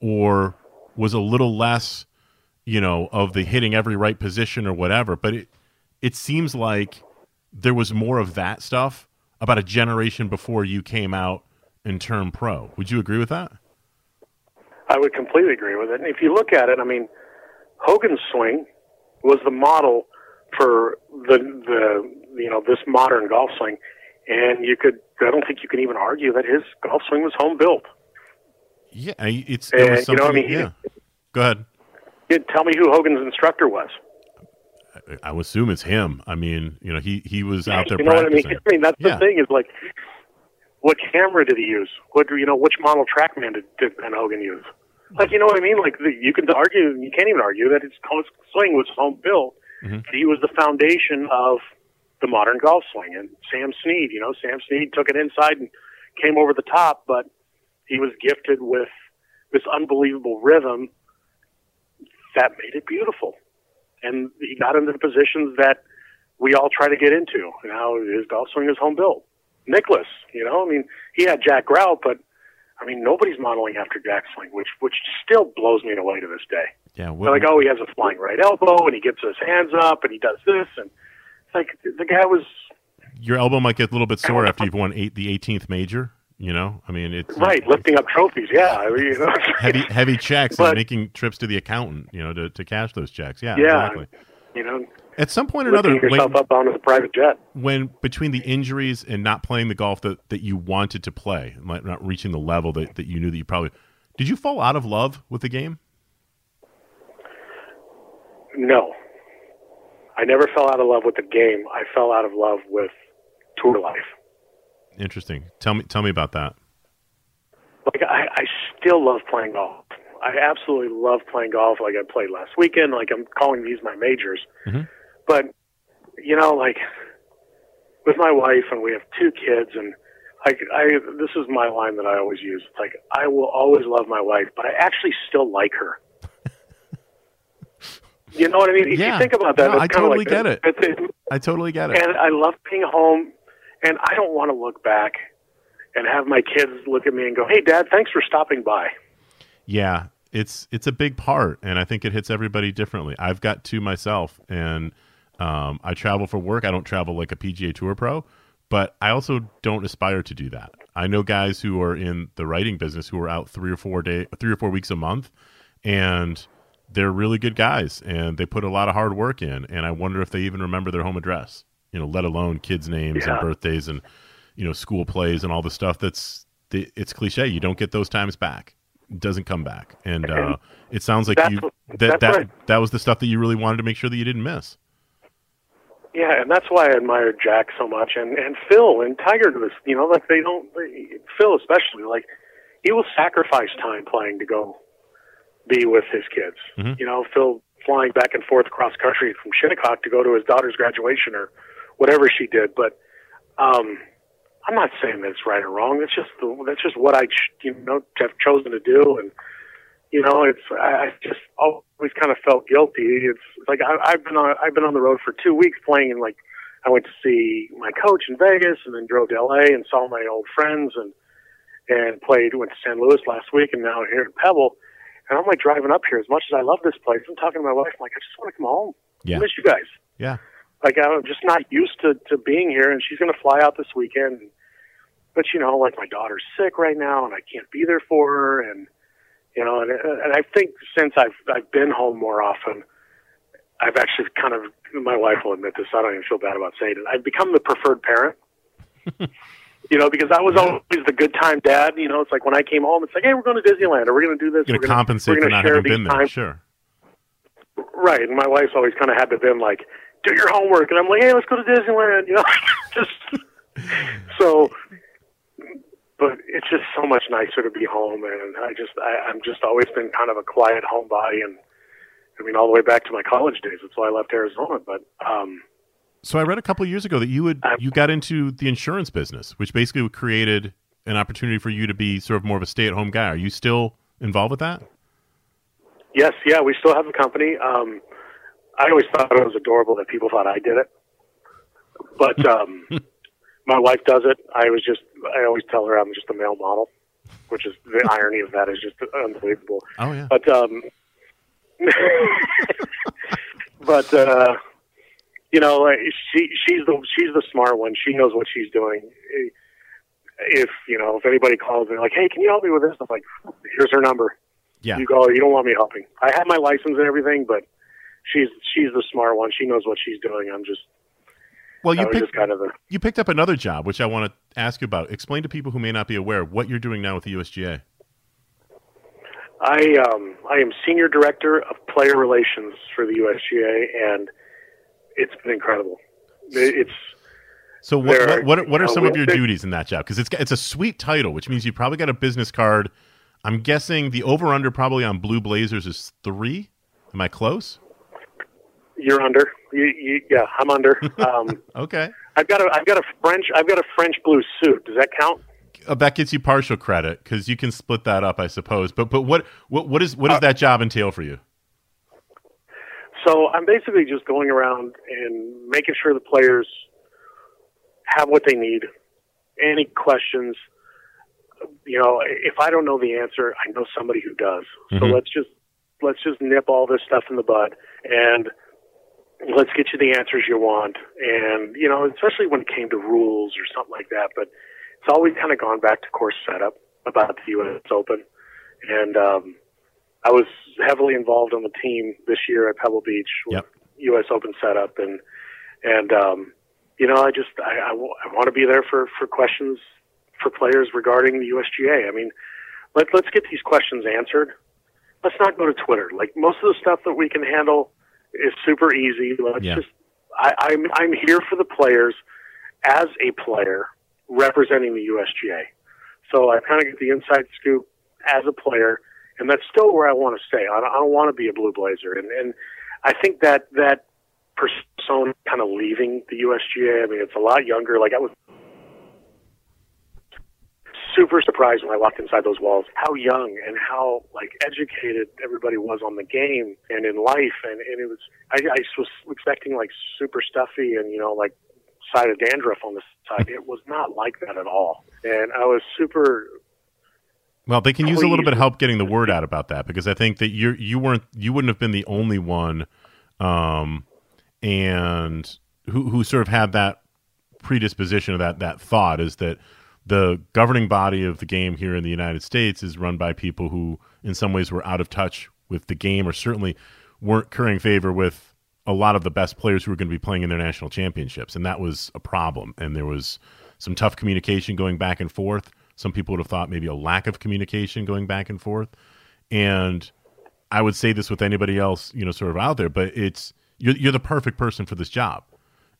or was a little less, you know, of the hitting every right position or whatever. But it it seems like there was more of that stuff about a generation before you came out and turned pro. Would you agree with that? I would completely agree with it. And if you look at it, I mean, Hogan's swing was the model for the the you know this modern golf swing, and you could I don't think you can even argue that his golf swing was home built. Yeah, it's And, you know, I mean, yeah. Go ahead. Tell me who Hogan's instructor was. I- I assume it's him. I mean, you know, he he was out there you know what I mean? I mean that's Yeah. the thing is like, what camera did he use? What you know? Which model TrackMan did, did Ben Hogan use? Like you know what I mean? Like the, you can argue, you can't even argue that his golf swing was home built. Mhm. He was the foundation of the modern golf swing. And Sam Snead, you know, Sam Snead took it inside and came over the top, but he was gifted with this unbelievable rhythm that made it beautiful. And he got into the positions that we all try to get into. And now his golf swing is home built. Nicklaus, you know, I mean, he had Jack Grout, but I mean, nobody's modeling after Jack's swing, which which still blows me away to this day. Yeah, They're like, oh, he has a flying right elbow, and he gets his hands up, and he does this, and it's like the guy was your elbow might get a little bit sore after you've won eight, the 18th major. You know, I mean, it's right lifting up trophies. Yeah, I mean, you know, heavy heavy checks But- and making trips to the accountant. You know, to, to cash those checks. Yeah, Yeah. exactly. you know, At some point or another, yourself when, up onto the private jet. when between the injuries and not playing the golf that, that you wanted to play, not reaching the level that, that you knew that you probably did, you fall out of love with the game? No, I never fell out of love with the game. I fell out of love with tour life. Interesting. Tell me tell me about that. like I, I still love playing golf. I absolutely love playing golf. Like I played last weekend. Like I'm calling these my majors. Mhm. But you know, like with my wife, and we have two kids, and I, I this is my line that I always use. It's like I will always love my wife, but I actually still like her. you know what I mean? If Yeah. you think about that, No, I totally like get it. It's, it's, I totally get it. and I love being home, and I don't want to look back and have my kids look at me and go, "Hey, Dad, thanks for stopping by." Yeah, it's it's a big part, and I think it hits everybody differently. I've got two myself, and um, I travel for work. I don't travel like a PGA Tour pro, but I also don't aspire to do that. I know guys who are in the writing business who are out three or four day, three or four weeks a month, and they're really good guys, and they put a lot of hard work in. And I wonder if they even remember their home address, you know, let alone kids' names and birthdays and you know school plays and all the stuff. That's the, it's cliche. You don't get those times back. It doesn't come back, and uh, it sounds like you that that right. that was the stuff that you really wanted to make sure that you didn't miss. Yeah, and that's why I admired Jack so much, and and Phil and Tiger was. You know, like they don't. They, Phil especially, like he will sacrifice time playing to go be with his kids. Mhm. You know, Phil flying back and forth across country from Shinnecock to go to his daughter's graduation or whatever she did. But um, I'm not saying that's right or wrong. That's just the, that's just what I ch- you know have chosen to do, and you know, it's I, just always kind of felt guilty. It's like I, I've been on I've been on the road for two weeks playing, and like I went to see my coach in Vegas, and then drove to LA and saw my old friends, and and played went to San Luis last week, and now here at Pebble. And I'm like driving up here. As much as I love this place, I'm talking to my wife. I'm like, I just want to come home. Yeah. I miss you guys. Yeah, Like I'm just not used to to being here, and she's going to fly out this weekend. But you know, like my daughter's sick right now, and I can't be there for her, and you know, and and I think since I've I've been home more often, I've actually kind of my wife will admit this. I don't even feel bad about saying it. I've become the preferred parent. you know, because I was always the good time dad. You know, it's like when I came home, it's like, hey, we're going to Disneyland, or we're going to do this. you're gonna compensate we're for gonna not share having been there. times. Sure. Right, and my wife's always kind of had to been like, do your homework, and I'm like, hey, let's go to Disneyland, you know, just so. But it's just so much nicer to be home, and I just, I, I'm just always been kind of a quiet homebody, and I mean, all the way back to my college days. That's why I left Arizona. But um, So I read a couple of years ago that you would I'm- you got into the insurance business, which basically created an opportunity for you to be sort of more of a stay at home guy. Are you still involved with that? yes, yeah, we still have a company. Um, I always thought it was adorable that people thought I did it, but um, my wife does it. I was just, I always tell her I'm just a male model, which is the irony of that is just unbelievable. Oh yeah. But um, but uh, you know, she she's the she's the smart one. She knows what she's doing. If you know, if anybody calls and like, hey, can you help me with this? I'm like, here's her number. Yeah. You go. You don't want me helping. I have my license and everything, but she's she's the smart one. She knows what she's doing. I'm just Well, you picked kind of the you picked up another job, which I want to ask you about. Explain to people who may not be aware what you're doing now with the USGA. I um, I am senior director of player relations for the USGA, and it's been incredible. It's So what what are- what, are- what are some of your duties in that job? Because it's it's a sweet title, which means you probably got a business card. I'm guessing the over under probably on Blue Blazers is three. Am I close? You're under. You, you, yeah, I'm under. Um, Okay. I've got a I've got a French I've got a French blue suit. Does that count? Uh, that gets you partial credit because you can split that up, I suppose. But but what what what is what does that job entail for you? So I'm basically just going around and making sure the players have what they need. Any questions, you know, if I don't know the answer, I know somebody who does. So Mhm. let's just let's just nip all this stuff in the bud and let's get you the answers you want. And you know, especially when it came to rules or something like that. But it's always kind of gone back to course setup about the U.S. Open, and um, I was heavily involved on the team this year at Pebble Beach with Yep. U.S. Open setup, and and um, you know, I just I, I, w- I want to be there for for questions for players regarding the USGA. I mean, let let's get these questions answered. Let's not go to Twitter. Like most of the stuff that we can handle is super easy. Let's Yeah. just I, I'm I'm here for the players as a player representing the USGA. So I kind of get the inside scoop as a player, and that's still where I want to stay. I don't, I don't want to be a blue blazer, and and I think that that Sony kind of leaving the USGA. I mean, it's a lot younger. Like I was super surprised when I walked inside those walls how young and how like educated everybody was on the game and in life. And, and it was I, I was expecting like super stuffy and you know like side of dandruff on the side. It was not like that at all. And I was super well, they can use a little bit of help getting the word out about that because I think that you you weren't you wouldn't have been the only one, um, and who who sort of had that predisposition of that that thought is that the governing body of the game here in the United States is run by people who, in some ways, were out of touch with the game, or certainly weren't currying favor with a lot of the best players who were going to be playing in their national championships, and that was a problem. And there was some tough communication going back and forth. Some people would have thought maybe a lack of communication going back and forth. And I would say this with anybody else, you know, sort of out there, but it's you're, you're the perfect person for this job.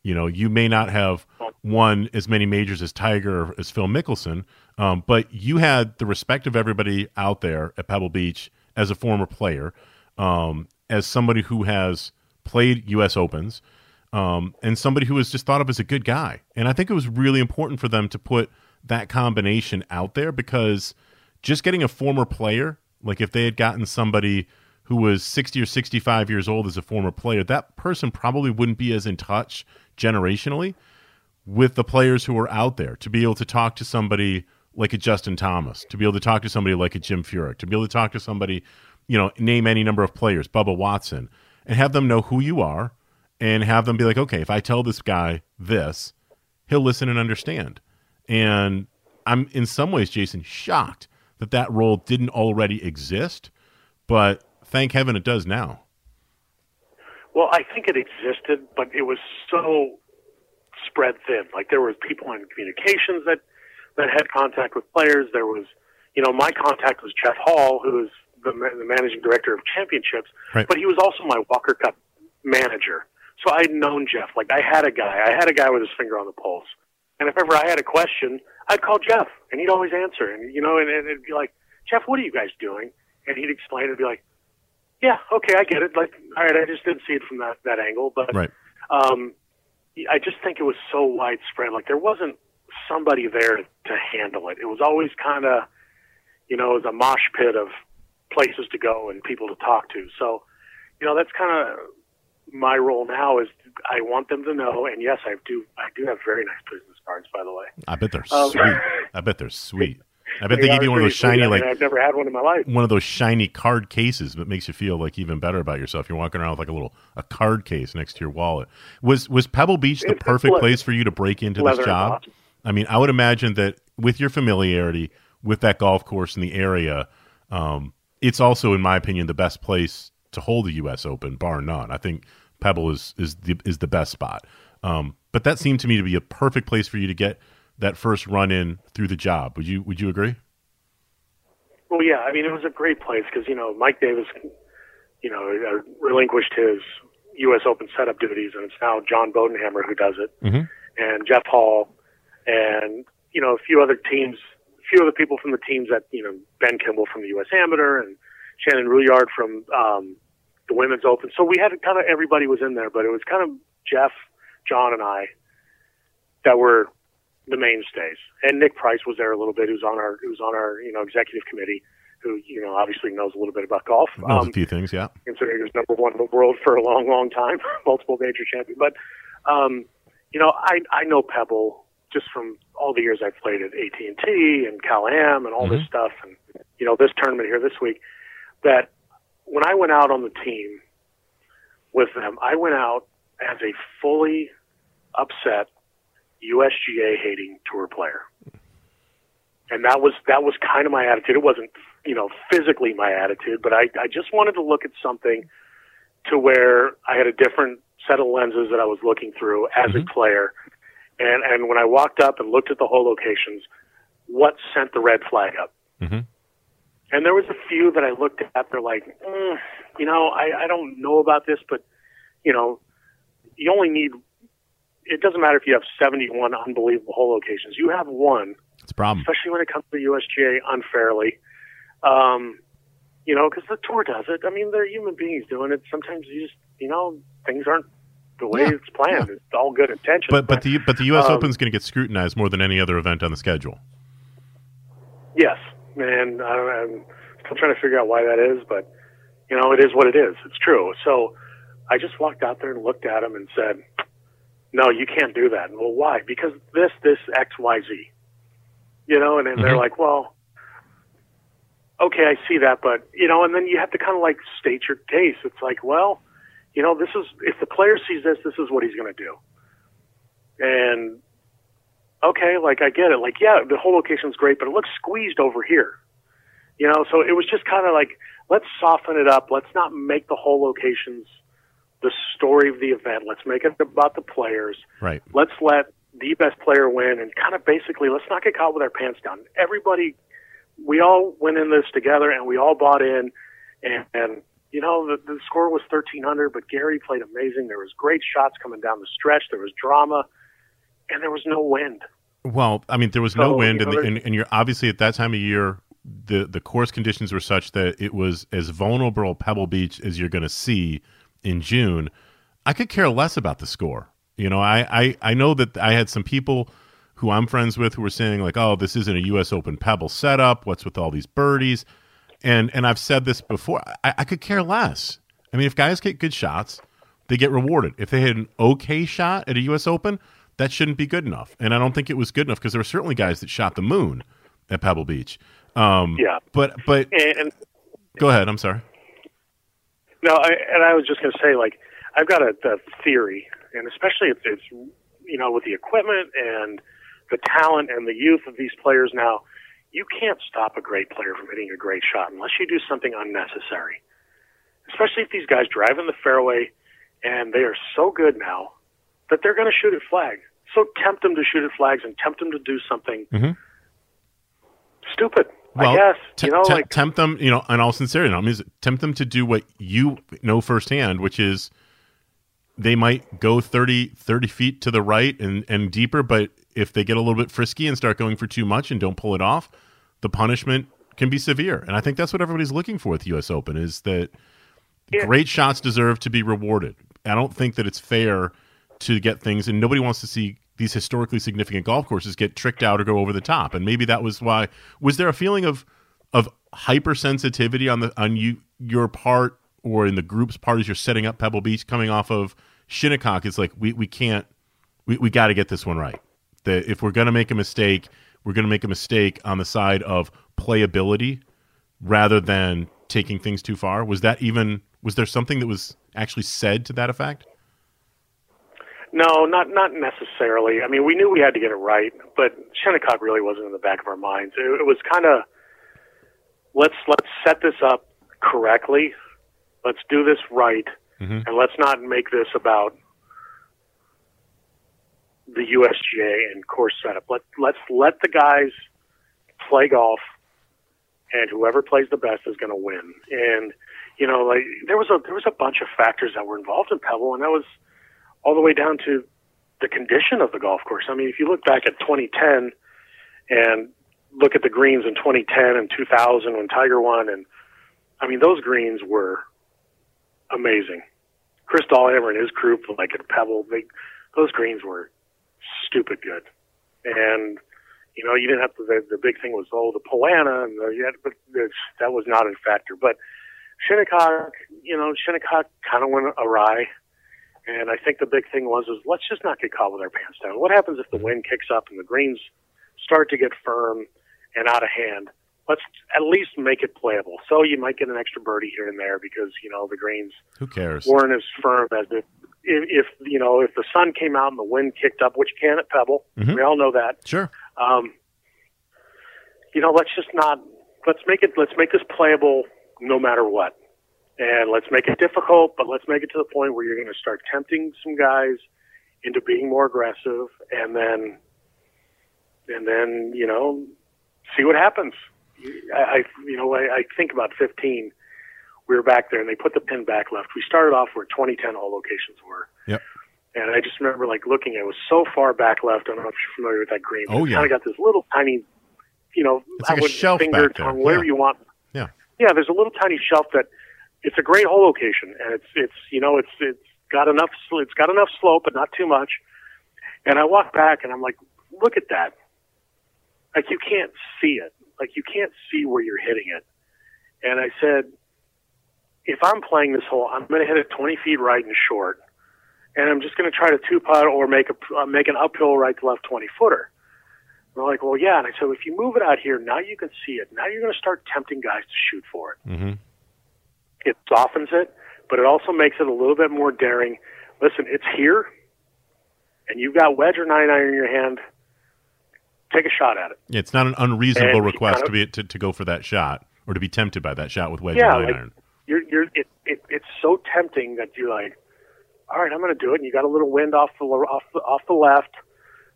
You know, you may not have won as many majors as Tiger or as Phil Mickelson, um, but you had the respect of everybody out there at Pebble Beach as a former player, um, as somebody who has played U.S. Opens, um, and somebody who was just thought of as a good guy. And I think it was really important for them to put that combination out there because just getting a former player, like if they had gotten somebody who was 60 or 65 years old as a former player, that person probably wouldn't be as in touch generationally with the players who are out there to be able to talk to somebody like a Justin Thomas, to be able to talk to somebody like a Jim Furyk, to be able to talk to somebody, you know, name any number of players, Bubba Watson, and have them know who you are and have them be like, okay, if I tell this guy this, he'll listen and understand. And I'm in some ways, Jason, shocked that that role didn't already exist, but thank heaven it does now. Well, I think it existed, but it was so spread thin. Like there was people in communications that that had contact with players. There was, you know, my contact was Jeff Hall, who is the, the managing director of championships, right. but he was also my Walker Cup manager. So I'd known Jeff. Like I had a guy. I had a guy with his finger on the pulse. And if ever I had a question, I'd call Jeff, and he'd always answer. And you know, and, and it'd be like, Jeff, what are you guys doing? And he'd explain. It'd be like, Yeah, okay, I get it. Like, all right, I just didn't see it from that that angle, but right. um, I just think it was so widespread. Like there wasn't somebody there to handle it. It was always kind of, you know, it was a mosh pit of places to go and people to talk to. So, you know, that's kind of my role now is I want them to know. And yes, I do. I do have very nice business cards, by the way. I bet they're um, sweet. I bet they're sweet. I bet they, they give you one of those shiny, like I've never had one in my life. One of those shiny card cases that makes you feel like even better about yourself. You're walking around with like a little a card case next to your wallet. Was was Pebble Beach the it's perfect place for you to break into this job? I mean, I would imagine that with your familiarity with that golf course in the area, um, it's also, in my opinion, the best place to hold the U.S. Open, bar none. I think Pebble is is the is the best spot. Um, but that seemed to me to be a perfect place for you to get that first run in through the job. Would you Would you agree? Well, yeah. I mean, it was a great place because you know Mike Davis, you know, uh, relinquished his U.S. Open setup duties, and it's now John Bodenhamer who does it, mm-hmm. and Jeff Hall, and you know a few other teams, a few other people from the teams that you know Ben Kimball from the U.S. Amateur and Shannon Rouillard from um, the Women's Open. So we had kind of everybody was in there, but it was kind of Jeff, John, and I that were the mainstays. And Nick Price was there a little bit, who's on our who's on our you know executive committee, who you know obviously knows a little bit about golf. Knows um, a few things, yeah. Considering he was number one in the world for a long, long time, multiple major champion. But um, you know, I I know Pebble just from all the years I've played at AT and T and Cal Am and all mm-hmm. this stuff, and you know this tournament here this week. That when I went out on the team with them, I went out as a fully upset USGA hating tour player. And that was that was kind of my attitude. It wasn't, you know, physically my attitude, but I, I just wanted to look at something to where I had a different set of lenses that I was looking through as mm-hmm. a player. And and when I walked up and looked at the hole locations, what sent the red flag up? Mm-hmm. And there was a few that I looked at. They're like, mm, you know, I, I don't know about this, but you know, you only need it doesn't matter if you have 71 unbelievable hole locations. You have one. It's a problem. Especially when it comes to the USGA unfairly. Um, you know, because the tour does it. I mean, they're human beings doing it. Sometimes you just, you know, things aren't the way Yeah, it's planned. yeah. It's all good intentions. But but the but the U.S. Um, Open's going to get scrutinized more than any other event on the schedule. Yes, and I, I'm still trying to figure out why that is, but you know, it is what it is. It's true. So I just walked out there and looked at him and said, "No, you can't do that." Well, why? Because this, this, X, Y, Z. You know, and, and they're Mhm. like, "Well, okay, I see that, but you know," and then you have to kind of like state your case. It's like, well, you know, this is if the player sees this, this is what he's going to do, and okay, like I get it. Like, yeah, the hole location's great, but it looks squeezed over here. You know, so it was just kind of like, let's soften it up. Let's not make the hole locations the story of the event. Let's make it about the players. Right. Let's let the best player win and kind of basically let's not get caught with our pants down. Everybody, we all went in this together and we all bought in and, and you know, the, the score was 1300, but Gary played amazing. There was great shots coming down the stretch. There was drama and there was no wind. Well, I mean, there was no wind, you and, the, and and you're obviously at that time of year, the the course conditions were such that it was as vulnerable Pebble Beach as you're going to see in June. I could care less about the score. You know, I, I I know that I had some people who I'm friends with who were saying like, "Oh, this isn't a U.S. Open Pebble setup. What's with all these birdies?" And and I've said this before. I, I could care less. I mean, if guys get good shots, they get rewarded. If they had an okay shot at a U.S. Open, that shouldn't be good enough. And I don't think it was good enough because there were certainly guys that shot the moon at Pebble Beach. Um, Yeah. But but And, and go ahead. I'm sorry. No, I, and I was just going to say, like, I've got a, a theory, and especially it's, it's, you know, with the equipment and the talent and the youth of these players now, you can't stop a great player from hitting a great shot unless you do something unnecessary. Especially if these guys drive in the fairway and they are so good now that they're going to shoot at flag. So tempt them to shoot at flags and tempt them to do something Mhm. stupid. Well, I guess te- you know, te- like tempt them, you know, in all sincerity, I mean, tempt them to do what you know firsthand, which is they might go 30, 30 feet to the right and, and deeper, but if they get a little bit frisky and start going for too much and don't pull it off, the punishment can be severe. And I think that's what everybody's looking for with the U.S. Open is that Yeah. great shots deserve to be rewarded. I don't think that it's fair to get things, and nobody wants to see these historically significant golf courses get tricked out or go over the top. And maybe that was why. Was there a feeling of of hypersensitivity on the on you your part or in the group's part as you're setting up Pebble Beach coming off of Shinnecock? It's like we we can't we, we got to get this one right. That if we're going to make a mistake, we're going to make a mistake on the side of playability rather than taking things too far. Was that even was there something that was actually said to that effect? No, not not necessarily. I mean, we knew we had to get it right, but Shinnecock really wasn't in the back of our minds. It, it was kind of let's let's set this up correctly. Let's do this right, Mhm. and let's not make this about the USGA and course setup. Let let's let the guys play golf, and whoever plays the best is going to win. And you know, like there was a there was a bunch of factors that were involved in Pebble, and that was all the way down to the condition of the golf course. I mean, if you look back at 2010 and look at the greens in 2010 and 2000 when Tiger won, and I mean, those greens were amazing. Chris Dalhamer and his group, like at Pebble, they, those greens were stupid good. And, you know, you didn't have to, the, the big thing was, oh, the Poa annua, and the, yeah, but it's, that was not a factor. But Shinnecock, you know, Shinnecock kind of went awry. And I think the big thing was is let's just not get caught with our pants down. What happens if the wind kicks up and the greens start to get firm and out of hand? Let's at least make it playable. So you might get an extra birdie here and there because you know the greens Who cares? weren't as firm as if, if, if you know if the sun came out and the wind kicked up, which can at Pebble. Mhm. We all know that. Sure. Um, you know, let's just not let's make it let's make this playable no matter what, and let's make it difficult, but let's make it to the point where you're going to start tempting some guys into being more aggressive, and then and then you know see what happens. I, I you know I, I think about 15. We were back there, and they put the pin back left. We started off where 2010 all locations were. Yep. And I just remember like looking, it was so far back left. I don't know if you're familiar with that green. Oh, yeah. kind of got this little tiny, you know, It's like I a would shelf finger, tongue, whatever Yeah. you want. Yeah. Yeah, there's a little tiny shelf that it's a great hole location, and it's it's you know it's it's got enough. It's got enough slope, but not too much. And I walk back, and I'm like, look at that. Like you can't see it. Like you can't see where you're hitting it. And I said, if I'm playing this hole, I'm going to hit it 20 feet right and short, and I'm just going to try to two putt or make a uh, make an uphill right to left 20 footer. they're like, well, yeah. And I said, if you move it out here, now you can see it. Now you're going to start tempting guys to shoot for it. Mm-hmm. It softens it, but it also makes it a little bit more daring. Listen, it's here, and you've got wedge or nine iron in your hand. Take a shot at it. Yeah, it's not an unreasonable And request kind of- to be to, to go for that shot or to be tempted by that shot with wedge Yeah, and nine like- iron. you're you're it, it it's so tempting that you're like, all right, I'm going to do it. And you got a little wind off the off the, off the left.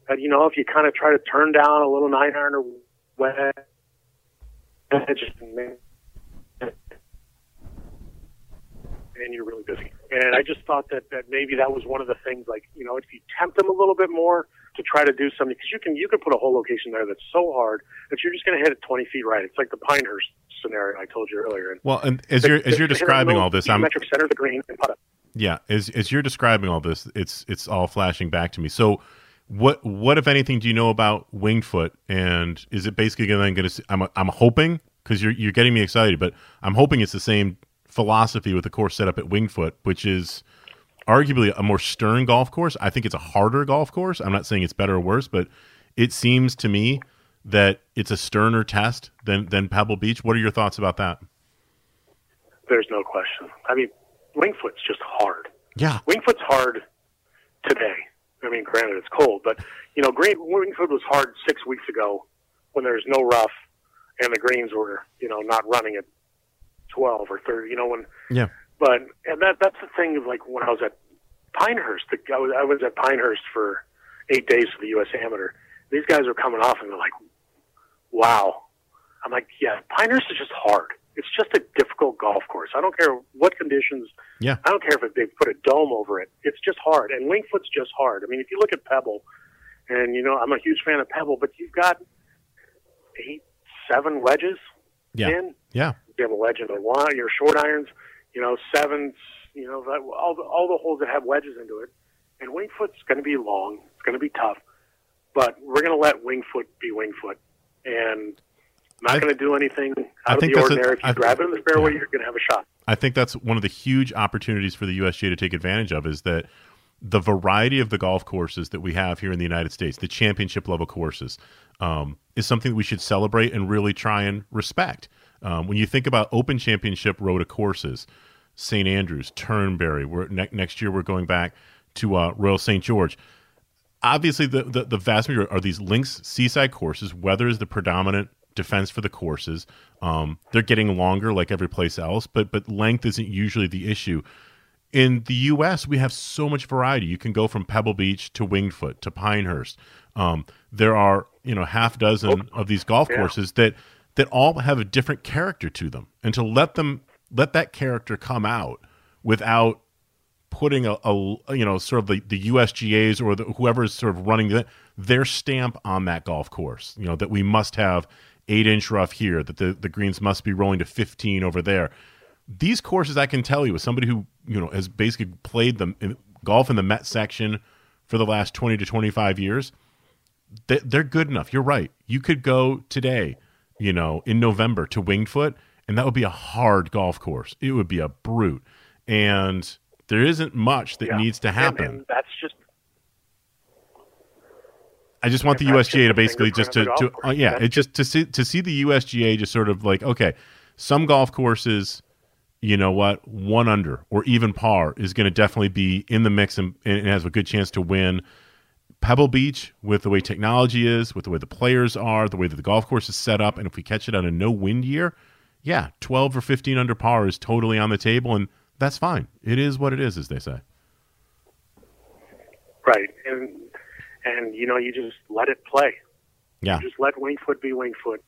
And you know, if you kind of try to turn down a little nine iron or wedge, it just and you're really busy. And I just thought that that maybe that was one of the things. Like you know, if you tempt them a little bit more to try to do something, because you can you can put a hole location there that's so hard that you're just going to hit it 20 feet right. It's like the Pinehurst scenario I told you earlier. And Well, and as you're as you're hit it in the describing all this, I'm geometric center of the green and putt it. Yeah, as as you're describing all this, it's it's all flashing back to me. So, what what if anything do you know about Winged Foot? And is it basically going to? I'm I'm hoping because you're you're getting me excited, but I'm hoping it's the same philosophy with the course set up at Winged Foot, which is arguably a more stern golf course. I think it's a harder golf course. I'm not saying it's better or worse, but it seems to me that it's a sterner test than than Pebble Beach. What are your thoughts about that? There's no question. I mean, Winged Foot's just hard. Yeah, Winged Foot's hard today. I mean, granted it's cold, but you know, green Winged Foot was hard six weeks ago when there's no rough and the greens were you know not running at twelve or thirty. You know when yeah, but and that that's the thing of like when I was at Pinehurst, the, I was I was at Pinehurst for eight days for the U.S. Amateur. These guys are coming off and they're like, "Wow." I'm like, "Yeah, Pinehurst is just hard. It's just a difficult golf course. I don't care what conditions. Yeah. I don't care if they put a dome over it. It's just hard. And Winged Foot's just hard. I mean, if you look at Pebble, and you know, I'm a huge fan of Pebble, but you've got eight, seven wedges yeah, in yeah. you have a in the one, your short irons, you know, sevens, you know, all the all the holes that have wedges into it. And Winged Foot's going to be long. It's going to be tough, but we're going to let Winged Foot be Winged Foot, and not going to do anything I out of think the that's a- ordinary. if you I- grab it in the fairway, yeah. you're going to have a shot. I think that's one of the huge opportunities for the USGA to take advantage of is that the variety of the golf courses that we have here in the United States, the championship level courses, um, is something that we should celebrate and really try and respect. Um, when you think about Open Championship Rota courses, St. Andrews, Turnberry, we're, ne- next year we're going back to uh, Royal St. George. Obviously, the, the, the vast majority are these links seaside courses. Weather is the predominant defense for the courses. Um, they're getting longer, like every place else, but but length isn't usually the issue. In the U.S., we have so much variety. You can go from Pebble Beach to Winged Foot to Pinehurst. Um, there are you know half dozen of these golf Yeah. courses that that all have a different character to them, and to let them let that character come out without putting a, a you know sort of the, the USGA's or the, whoever's sort of running the, their stamp on that golf course. You know that we must have eight inch rough here, that the, the greens must be rolling to fifteen over there. These courses, I can tell you, as somebody who you know has basically played the in golf in the Met section for the last twenty to twenty five years, they, they're good enough. You're right. You could go today, you know, in November to Winged Foot, and that would be a hard golf course. It would be a brute, and there isn't much that Yeah. needs to happen. And, that's just I just want the USGA to basically just to, to uh, yeah, it just to see to see the USGA just sort of like okay, some golf courses, you know what, one under or even par is going to definitely be in the mix and, and has a good chance to win. Pebble Beach, with the way technology is, with the way the players are, the way that the golf course is set up, and if we catch it on a no wind year, yeah, twelve or fifteen under par is totally on the table, and that's fine. It is what it is, as they say. right, and and you know, you just let it play. Yeah, just let Winged Foot be Winged Foot,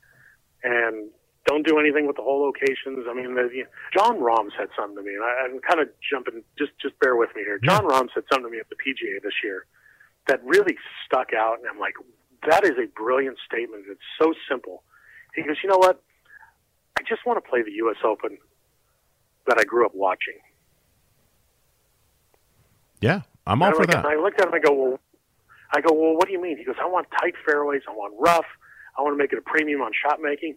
and don't do anything with the hole locations. I mean, the, Jon Rahm said something to me, and I, I'm kind of jumping. Just just bear with me here. Jon Rahm said something to me at the PGA this year that really stuck out, and I'm like, that is a brilliant statement. It's so simple. He goes, you know what? I just want to play the U.S. Open that I grew up watching. Yeah, I'm all for like, that. I looked at him. And I go, well, I go, well, what do you mean? He goes, I want tight fairways. I want rough. I want to make it a premium on shot making.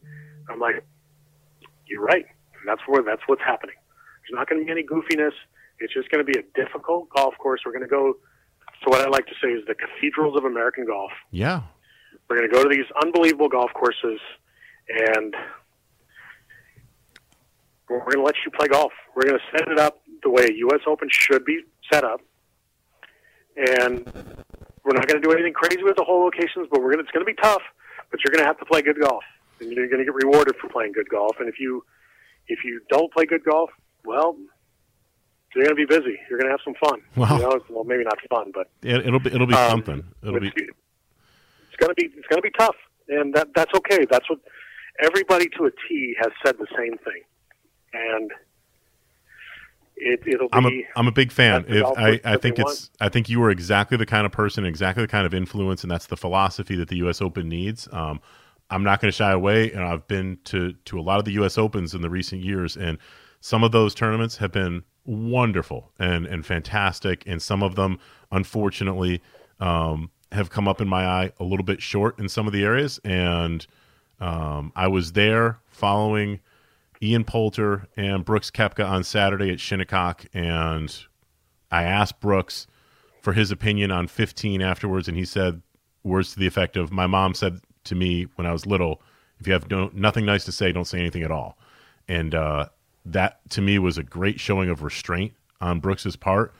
I'm like, you're right. And that's where that's what's happening. There's not going to be any goofiness. It's just going to be a difficult golf course. We're going to go to what I like to say is the cathedrals of American golf. Yeah, We're going to go to these unbelievable golf courses, and we're going to let you play golf. We're going to set it up the way U.S. Open should be set up, and we're not going to do anything crazy with the hole locations. But we're going to, it's going to be tough. But you're going to have to play good golf, and you're going to get rewarded for playing good golf. And if you if you don't play good golf, well, you're going to be busy. You're going to have some fun. Wow. You know, well, maybe not fun, but it, it'll be it'll be um, something. It'll be it's, it's gonna be it's gonna be tough, and that that's okay. That's what everybody to a T has said the same thing, and it it'll be. I'm a I'm a big fan. If I, I think it's I think you are exactly the kind of person, exactly the kind of influence, and that's the philosophy that the U.S. Open needs. Um, I'm not going to shy away, and I've been to to a lot of the U.S. Opens in the recent years, and some of those tournaments have been wonderful and and fantastic, and some of them, unfortunately, um, have come up in my eye a little bit short in some of the areas, and um, I was there following Ian Poulter and Brooks Koepka on Saturday at Shinnecock, and I asked Brooks for his opinion on 15 afterwards, and he said words to the effect of, "My mom said to me when I was little, if you have no, nothing nice to say, don't say anything at all." And uh, that to me was a great showing of restraint on Brooks's part.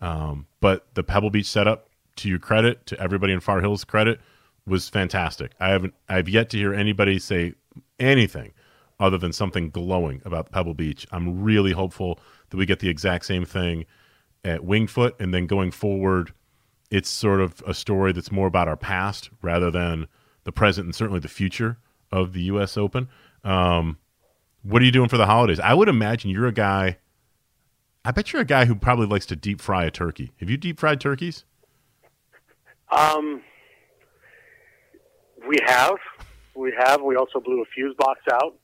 Um, but the Pebble Beach setup, to your credit, to everybody in Far Hills' credit, was fantastic. I haven't, I've yet to hear anybody say anything other than something glowing about Pebble Beach. I'm really hopeful that we get the exact same thing at Winged Foot, and then going forward, it's sort of a story that's more about our past rather than the present and certainly the future of the U.S. Open. Um, what are you doing for the holidays? I would imagine you're a guy. I bet you're a guy who probably likes to deep fry a turkey. Have you deep fried turkeys? Um, we have, we have. We also blew a fuse box out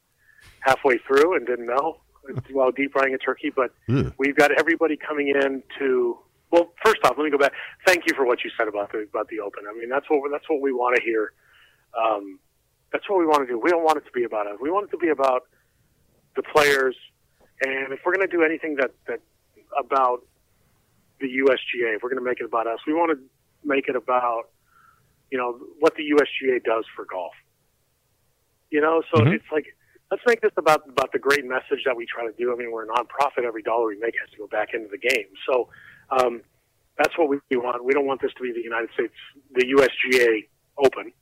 halfway through and didn't know while deep frying a turkey. But Ugh. we've got everybody coming in to. Well, first off, let me go back. Thank you for what you said about the about the open. I mean, that's what that's what we want to hear. Um, that's what we want to do. We don't want it to be about us. We want it to be about the players. And if we're going to do anything that that about the USGA, if we're going to make it about us, we want to make it about you know what the USGA does for golf. You know, so Mhm. it's like let's make this about about the great message that we try to do. I mean, we're a nonprofit; every dollar we make has to go back into the game. So um, that's what we, we want. We don't want this to be the United States, the USGA Open.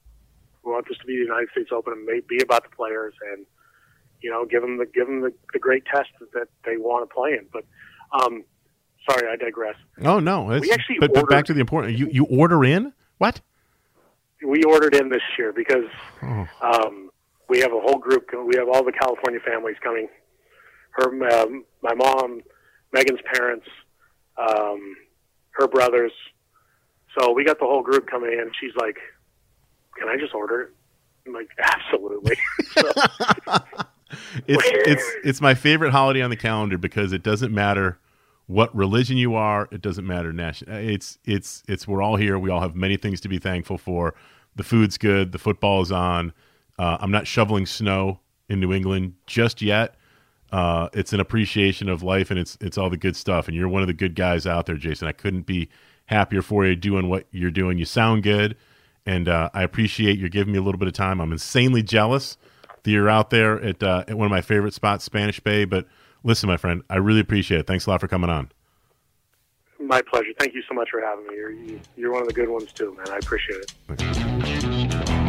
We want this to be the United States Open and may be about the players and you know give them the give them the, the great test that they want to play in. But um, sorry, I digress. Oh no, it's, We actually but, but back to the important. You you order in what? we ordered in this year because Oh. um, we have a whole group. We have all the California families coming. Her, um, my mom, Megan's parents, um, her brothers. So we got the whole group coming in. She's like, "Can I just order it?" I'm like, "Absolutely." so, it's it's it's my favorite holiday on the calendar because it doesn't matter what religion you are. It doesn't matter nation. It's it's it's we're all here. We all have many things to be thankful for. The food's good. The football is on. Uh, I'm not shoveling snow in New England just yet. Uh, it's an appreciation of life, and it's it's all the good stuff. And you're one of the good guys out there, Jason. I couldn't be happier for you doing what you're doing. You sound good, and uh, I appreciate you giving me a little bit of time. I'm insanely jealous that you're out there at, uh, at one of my favorite spots, Spanish Bay. But listen, my friend, I really appreciate it. Thanks a lot for coming on. my pleasure. Thank you so much for having me. You're, you- you're one of the good ones too, man. I appreciate it.